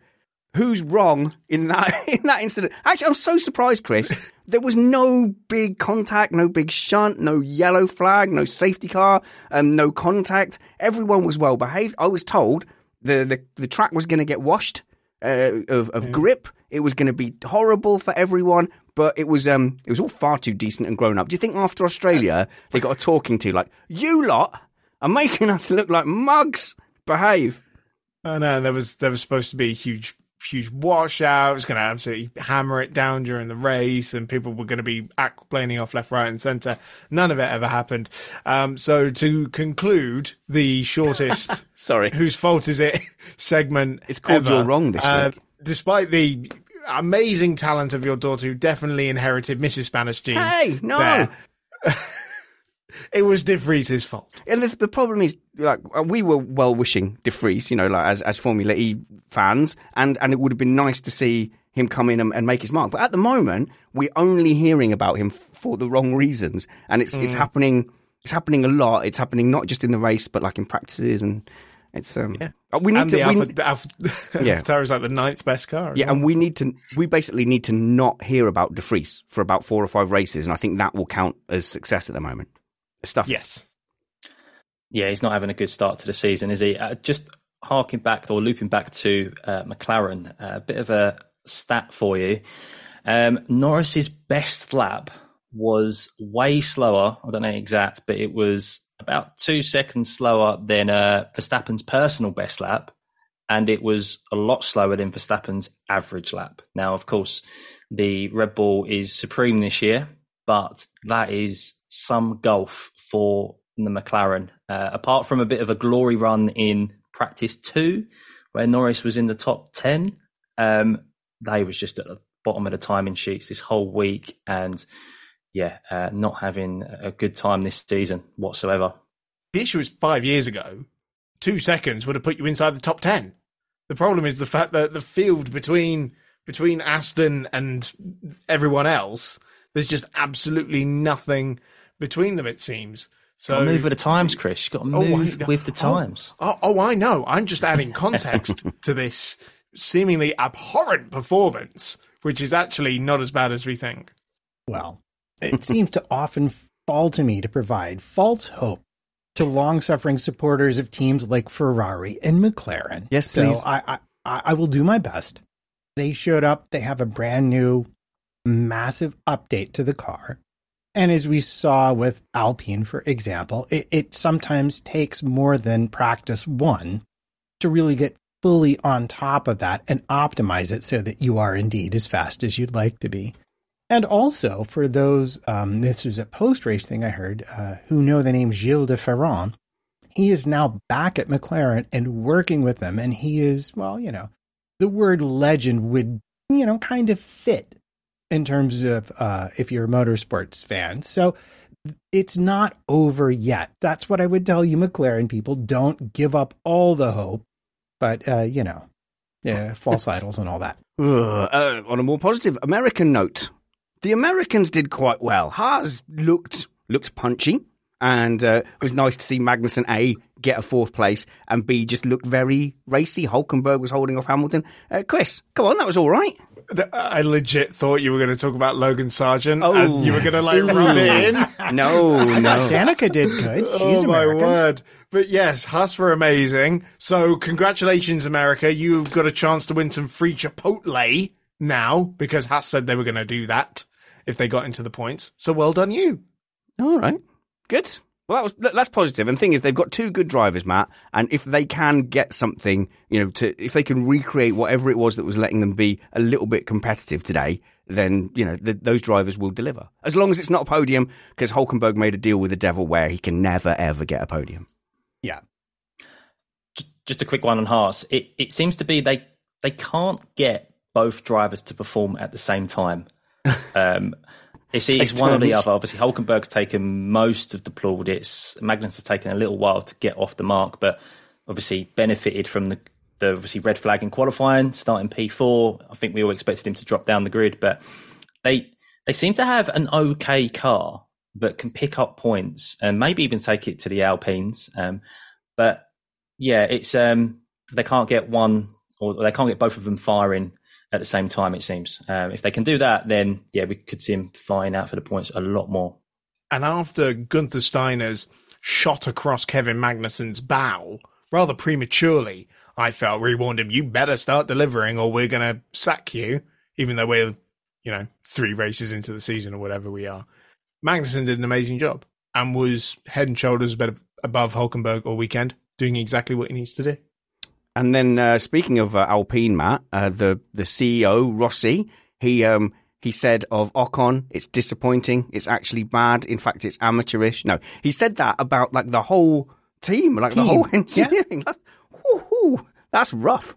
who's wrong in that [LAUGHS] in that incident? Actually, I'm so surprised, Chris. There was no big contact, no big shunt, no yellow flag, no safety car, um, no contact. Everyone was well behaved. I was told the the, the track was going to get washed uh, of, of grip. It was going to be horrible for everyone, but it was um it was all far too decent and grown up. Do you think after Australia they got a talking to like you lot are making us look like mugs? Behave. I know there was there was supposed to be a huge huge washout. It was going to absolutely hammer it down during the race, and people were going to be aquaplaning off left, right, and centre. None of it ever happened. Um, so to conclude, the shortest [LAUGHS] Sorry. whose fault is it [LAUGHS] segment It's called ever, You're Wrong this uh, week. Despite the amazing talent of your daughter, who definitely inherited Mrs. Spanish genes. Hey, no. [LAUGHS] it was De Vries's fault. And the, the problem is, like, uh, we were well wishing De Vries, you know, like as, as Formula E fans, and, and it would have been nice to see him come in and, and make his mark. But at the moment, we're only hearing about him for the wrong reasons, and it's Mm. it's happening. It's happening a lot. It's happening not just in the race, but like in practices, and it's um. uh, We need and to. the we, Alpha, the Alpha, [LAUGHS] Yeah. Alpha Tauri is like the ninth best car. yeah, well. and we need to. We basically need to not hear about De Vries for about four or five races, and I think that will count as success at the moment. Stuff. yes. Yeah, he's not having a good start to the season, is he? Uh, just harking back or looping back to uh, McLaren, uh, a bit of a stat for you. Um, Norris's best lap was way slower. I don't know exact, but it was about two seconds slower than uh, Verstappen's personal best lap, and it was a lot slower than Verstappen's average lap. Now, of course, the Red Bull is supreme this year, but that is some golf for the McLaren. Uh, apart from a bit of a glory run in practice two, where Norris was in the top 10, um, they was just at the bottom of the timing sheets this whole week. And yeah, uh, not having a good time this season whatsoever. The issue is five years ago, two seconds would have put you inside the top 10. The problem is the fact that the field between between Aston and everyone else, there's just absolutely nothing between them. It seems. So Got to move with the times, Chris. You've got to Oh, move I- with the oh, times. Oh, oh, I know. I'm just adding context [LAUGHS] to this seemingly abhorrent performance, which is actually not as bad as we think. Well, it [LAUGHS] seems to often fall to me to provide false hope to long suffering supporters of teams like Ferrari and McLaren. Yes, so please. I, I, I will do my best. They showed up, they have a brand new, massive update to the car. And as we saw with Alpine, for example, it, it sometimes takes more than practice one to really get fully on top of that and optimize it so that you are indeed as fast as you'd like to be. And also for those, um, this was a post race thing I heard, uh, who know the name Gil de Ferran. He is now back at McLaren and working with them. And he is, well, you know, the word legend would, you know, kind of fit in terms of uh, if you're a motorsports fan. So it's not over yet. That's what I would tell you, McLaren people. Don't give up all the hope, but, uh, you know, yeah, false [LAUGHS] idols and all that. Ugh, uh, on a more positive American note, the Americans did quite well. Haas looked looked punchy, and uh, it was nice to see Magnussen A get a fourth place and B just looked very racy. Hulkenberg was holding off Hamilton. Uh, Chris, come on, that was all right. I legit thought you were going to talk about Logan Sargeant, Oh. and you were going to like rub it in. No, no. Danica did good. [LAUGHS] She's oh my American. word! But yes, Haas were amazing. So congratulations, America! You've got a chance to win some free Chipotle now because Haas said they were going to do that if they got into the points. So well done, you. All right, good. Well, that was that's positive. And the thing is, they've got two good drivers, Matt. And if they can get something, you know, to if they can recreate whatever it was that was letting them be a little bit competitive today, then you know th those drivers will deliver. As long as it's not a podium, because Hulkenberg made a deal with the devil where he can never ever get a podium. Yeah. Just a quick one on Haas. It it seems to be they they can't get both drivers to perform at the same time. [LAUGHS] Um, it's, it's one or the other. Obviously, Hulkenberg's taken most of the plaudits. Magnus has taken a little while to get off the mark, but obviously benefited from the, the obviously red flag in qualifying, starting P4. I think we all expected him to drop down the grid, but they they seem to have an okay car that can pick up points and maybe even take it to the Alpines. Um, but yeah, it's um, they can't get one or they can't get both of them firing at the same time. It seems um, if they can do that, then yeah, we could see him flying out for the points a lot more. And after Gunther Steiner's shot across Kevin Magnussen's bow rather prematurely, I felt we warned him, you better start delivering or we're going to sack you, even though we're, you know, three races into the season or whatever we are. Magnussen did an amazing job and was head and shoulders above Hulkenberg all weekend, doing exactly what he needs to do. And then uh, speaking of uh, Alpine, Matt, uh, the the CEO Rossi, he um he said of Ocon, it's disappointing. It's actually bad. In fact, it's amateurish. No, he said that about like the whole team, like the Team, whole yeah. engineering. That's, whoo-hoo, that's rough.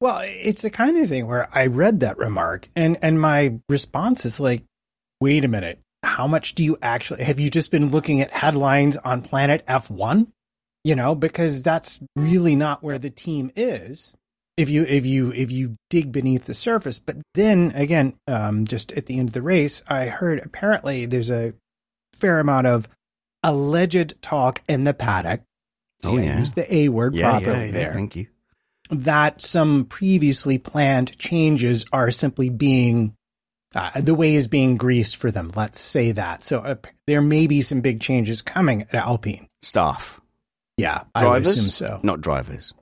Well, it's the kind of thing where I read that remark and and my response is like, wait a minute, how much do you actually have you just been looking at headlines on Planet F1? You know, because that's really not where the team is. If you if you if you dig beneath the surface, but then again, um, just at the end of the race, I heard apparently there's a fair amount of alleged talk in the paddock. See, Oh, yeah. used the A word properly there Thank you. that some previously planned changes are simply being uh, the way is being greased for them. Let's say that. So uh, there may be some big changes coming at Alpine. Staff, Yeah, I would assume so. not drivers.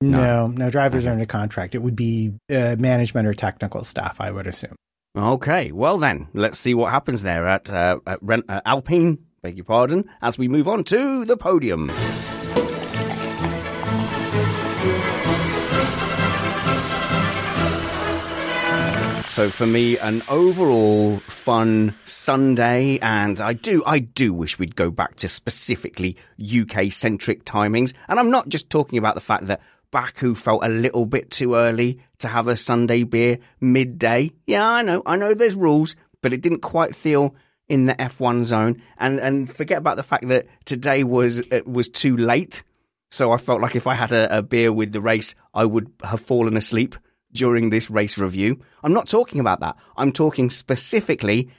No, no, drivers are in under contract. It would be uh, management or technical staff. I would assume. Okay, well then, let's see what happens there at, uh, at Ren- uh, Alpine. Beg your pardon. As we move on to the podium. So for me, an overall fun Sunday, and I do, I do wish we'd go back to specifically UK centric timings. And I'm not just talking about the fact that Baku felt a little bit too early to have a Sunday beer midday. Yeah, I know, I know there's rules, but it didn't quite feel in the F1 zone. And and forget about the fact that today was was too late. So I felt like if I had a, a beer with the race, I would have fallen asleep during this race review. I'm not talking about that. I'm talking specifically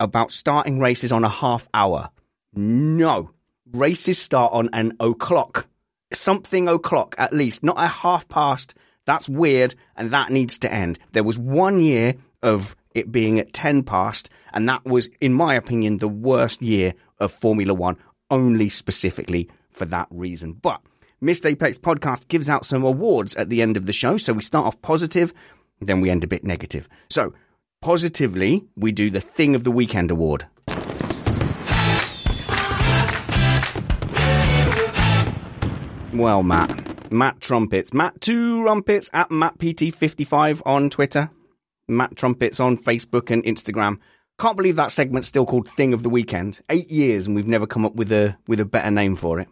about starting races on a half hour. No. Races start on an o'clock. Something o'clock at least, not a half past. That's weird and that needs to end. There was one year of it being at 10 past, and that was, in my opinion, the worst year of Formula One, only specifically for that reason. But Missed Apex podcast gives out some awards at the end of the show. So we start off positive, then we end a bit negative. So, positively, we do the Thing of the Weekend award. Well, Matt. Matt Trumpets. Matt Two Rumpets at MattPT55 on Twitter. Matt Trumpets on Facebook and Instagram. Can't believe that segment's still called Thing of the Weekend. Eight years and we've never come up with a with a better name for it.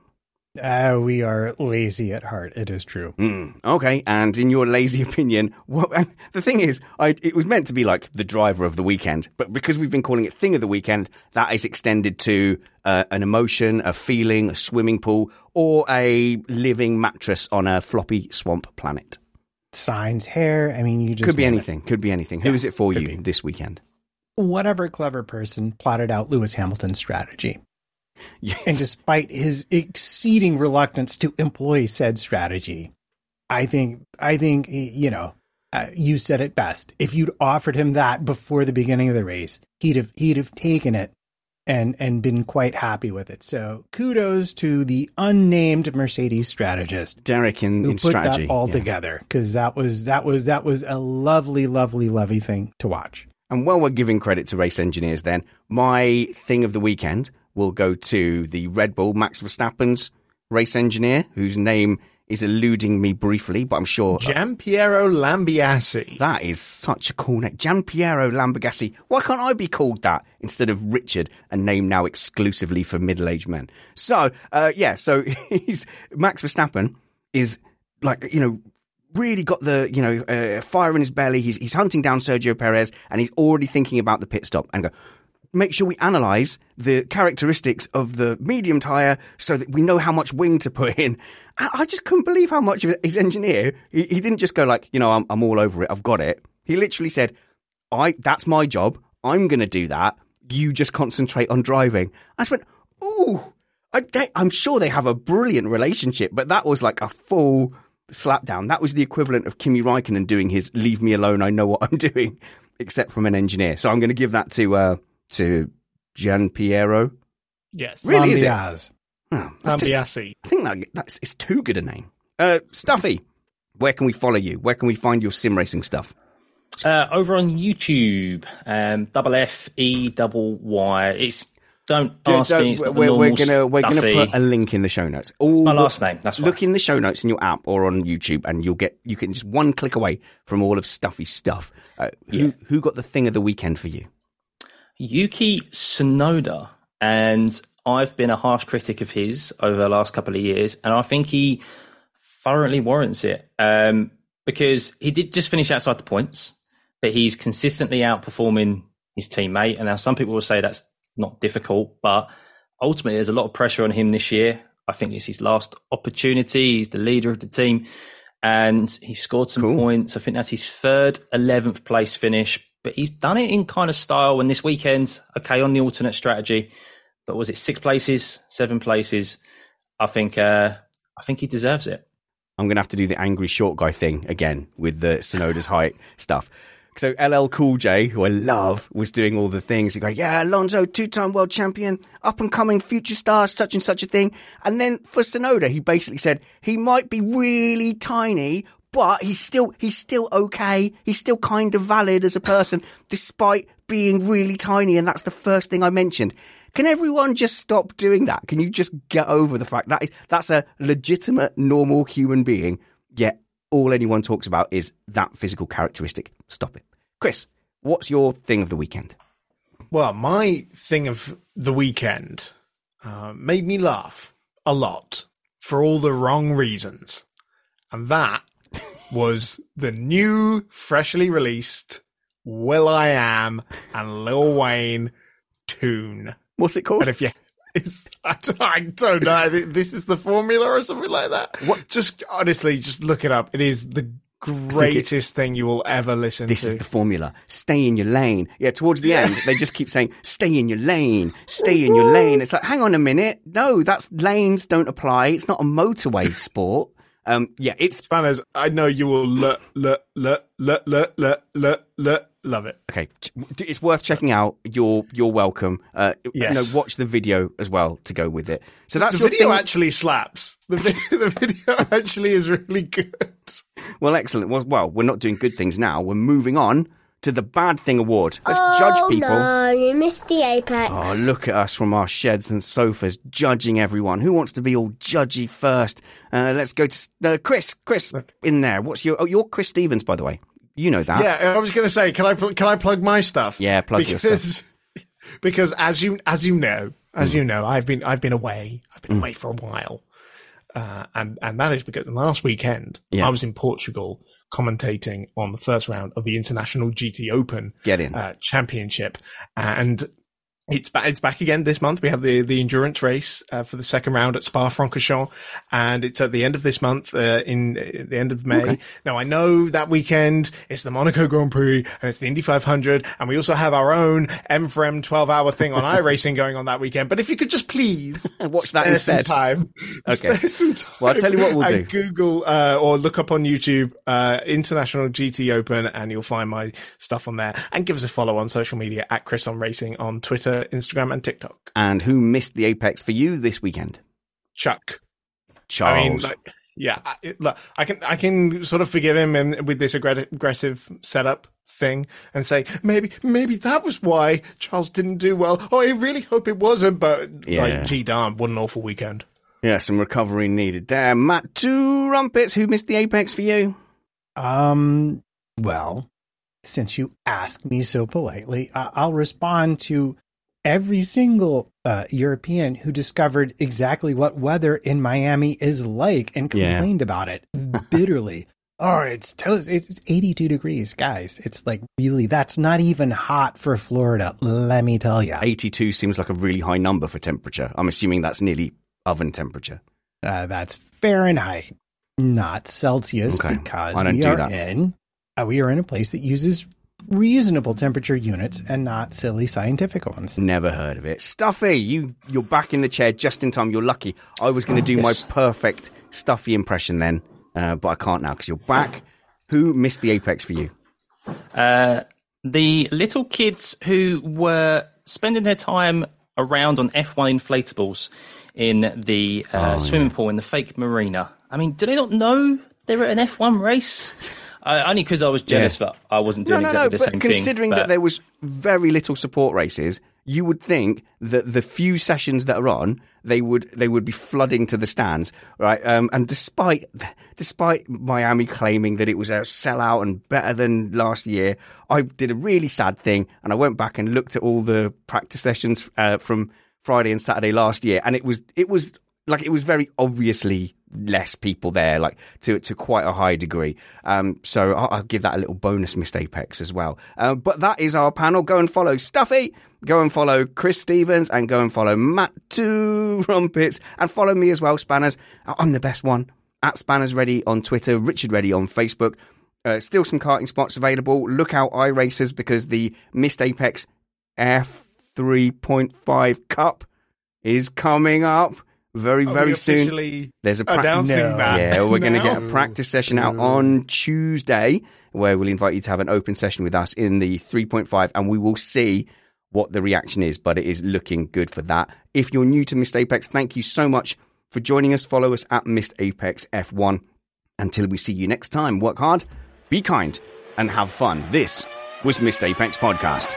Uh, we are lazy at heart. It is true. Mm, okay, and in your lazy [LAUGHS] opinion, what, the thing is, I, it was meant to be like the driver of the weekend, but because we've been calling it thing of the weekend, that is extended to uh, an emotion, a feeling, a swimming pool, or a living mattress on a floppy swamp planet. Signs, hair. I mean, you just could be name it. anything. Could be anything. Who Yeah, is it for you be. this weekend? Whatever clever person plotted out Lewis Hamilton's strategy. Yes. And despite his exceeding reluctance to employ said strategy, I think, I think, you know, uh, you said it best. If you'd offered him that before the beginning of the race, he'd have, he'd have taken it and, and been quite happy with it. So kudos to the unnamed Mercedes strategist Derek in, who in put strategy. that all yeah. together. Cause that was, that was, that was a lovely, lovely, lovely thing to watch. And while we're giving credit to race engineers, then my thing of the weekend will go to the Red Bull Max Verstappen's race engineer, whose name is eluding me briefly, but I'm sure Giampiero Lambiasi. that is such a cool name. Giampiero Lamborghini. Why can't I be called that instead of Richard, a name now exclusively for middle-aged men? So, uh, yeah, so [LAUGHS] he's Max Verstappen is like, you know, really got the you know uh, fire in his belly. He's he's hunting down Sergio Perez, and he's already thinking about the pit stop and go. Make sure we analyze the characteristics of the medium tire so that we know how much wing to put in. I, just couldn't believe how much of his engineer. He, he didn't just go like, you know, I'm I'm all over it. I've got it. He literally said, "I that's my job. I'm going to do that. You just concentrate on driving." I just went, "Ooh." I, they, I'm sure they have a brilliant relationship, but that was like a full slapdown. That was the equivalent of Kimi Raikkonen doing his "Leave me alone, I know what I'm [LAUGHS] doing," except from an engineer. So I'm going to give that to uh, to Gian Piero. Yes. Really, is it? Lambiaz. Oh, that's just- Lambiasi. I think that that's it's too good a name. Uh, Stuffeyy, where can we follow you? Where can we find your sim racing stuff? Uh, over on YouTube, um, double F E double Y. It's don't ask Don't- me. It's we're, we're gonna we're gonna put a link in the show notes. All my the- last name, that's look right. in the show notes in your app or on YouTube, and you'll get you can just one click away from all of Stuffeyy's stuff. Uh, who who got the thing of the weekend for you? Yuki Tsunoda, and I've been a harsh critic of his over the last couple of years, and I think he thoroughly warrants it um, because he did just finish outside the points, but he's consistently outperforming his teammate. And now some people will say that's not difficult, but ultimately there's a lot of pressure on him this year. I think it's his last opportunity. He's the leader of the team, and he scored some Cool. points. I think that's his third 11th place finish, but he's done it in kind of style. And this weekend, okay, on the alternate strategy, but was it six places, seven places? I think, uh, I think he deserves it. I'm gonna have to do the angry short guy thing again with the Tsunoda's height stuff. So LL Cool J, who I love, was doing all the things. He go, yeah, Alonso, two-time world champion, up and coming future star, such and such a thing. And then for Tsunoda, he basically said he might be really tiny, but he's still he's still okay. He's still kind of valid as a person, [LAUGHS] despite being really tiny. And that's the first thing I mentioned. Can everyone just stop doing that? Can you just get over the fact that is, that's a legitimate, normal human being? Yet all anyone talks about is that physical characteristic. Stop it, Chris. what's your thing of the weekend? Well, my thing of the weekend uh, made me laugh a lot for all the wrong reasons. And that was the new, freshly released Will I Am and Lil Wayne tune. What's it called? And if you, it's, I don't, I don't know. This is the formula or something like that. What? Just honestly, just look it up. It is the greatest thing you will ever listen This to. This is the formula. Stay in your lane. Yeah, towards the end, they just keep saying, stay in your lane, stay in your lane. It's like, hang on a minute. No, that's lanes don't apply. It's not a motorway sport. Um, yeah, it's Spanners, I know you will lo- lo- lo- lo- lo- lo- lo- lo- love it. okay. It's worth checking out. You're you're welcome. Uh, Yes. You know, watch the video as well to go with it. So that's the video thing. actually slaps. The, vi- [LAUGHS] the video actually is really good. Well, excellent. Well, well, we're not doing good things now. We're moving on to the bad thing award. Let's judge people. Oh, No, you missed the apex. Oh, look at us from our sheds and sofas judging everyone. Who wants to be all judgy first? Uh, let's go to uh, Chris. Chris, in there. What's your? Oh, you're Chris Stevens, by the way. You know that. Yeah, I was going to say, can I pl- can I plug my stuff? Yeah, plug your because, [LAUGHS] Because as you as you know, as you know, I've been I've been away. I've been away for a while, uh, and and that is because last weekend Yeah. I was in Portugal commentating on the first round of the International GT Open Get in. uh, Championship, and it's back. It's back again this month. We have the the endurance race uh, for the second round at Spa-Francorchamps, and it's at the end of this month, uh, in uh, the end of May. Okay. Now I know that weekend it's the Monaco Grand Prix and it's the Indy 500, and we also have our own M for M 12 hour thing on iRacing [LAUGHS] going on that weekend. But if you could just please [LAUGHS] Watch that spare some instead. time, [LAUGHS] Okay. some time. Well, I'll tell you what we'll do. Google uh, or look up on YouTube uh, International GT Open, and you'll find my stuff on there. And give us a follow on social media at Chris on Racing on Twitter, Instagram, and TikTok. And who missed the apex for you this weekend? Chuck. Charles. I mean, like, yeah, I, it, look, I can I can sort of forgive him and with this aggre- aggressive setup thing and say maybe maybe that was why Charles didn't do well. Oh, I really hope it wasn't, but Yeah. like, gee darn, what an awful weekend. yeah, some recovery needed there. Matt, Trumpets. Who missed the apex for you? Um, well, since you asked me so politely, I- I'll respond to every single uh, European who discovered exactly what weather in Miami is like and Yeah. complained about it bitterly. [LAUGHS] oh, it's toast. It's 82 degrees, guys. It's like really, that's not even hot for Florida. Let me tell you. 82 seems like a really high number for temperature. I'm assuming that's nearly oven temperature. Uh, that's Fahrenheit, not Celsius, Okay. because we do are that. in uh, we are in a place that uses reasonable temperature units and not silly scientific ones. Never heard of it. Stuffeyy, you you're back in the chair just in time. You're lucky. I was going to do Yes. my perfect Stuffeyy impression then, uh, but I can't now because you're back. Who missed the apex for you? Uh, the little kids who were spending their time around on F1 inflatables in the uh, swimming pool in the fake marina. I mean, do they not know they're at an F1 race? Uh, only because I was jealous Yeah. that I wasn't doing exactly the but same considering thing. Considering that there was very little support races, you would think that the few sessions that are on, they would they would be flooding to the stands, right? Um, and despite despite Miami claiming that it was a sellout and better than last year, I did a really sad thing, and I went back and looked at all the practice sessions uh, from Friday and Saturday last year, and it was it was like it was very obviously less people there, like to to quite a high degree. Um, so I'll, I'll give that a little bonus missed apex as well. Uh, but that is our panel. Go and follow Stuffeyy. Go and follow Chris Stevens and go and follow Matt Trumpets and follow me as well, Spanners. I'm the best one at Spanners Ready on Twitter, Richard Ready on Facebook. Uh, still some karting spots available. Look out, iRacers, because the Missed Apex F3.5 Cup is coming up very, Are very soon. There's a pra- announcing No. yeah, we're going to get a practice session out on Tuesday where we'll invite you to have an open session with us in the 3.5 and we will see what the reaction is, but it is looking good for that. If you're new to Missed Apex, thank you so much for joining us. Follow us at Missed Apex F1. Until we see you next time, work hard, be kind, and have fun. This was Missed Apex Podcast.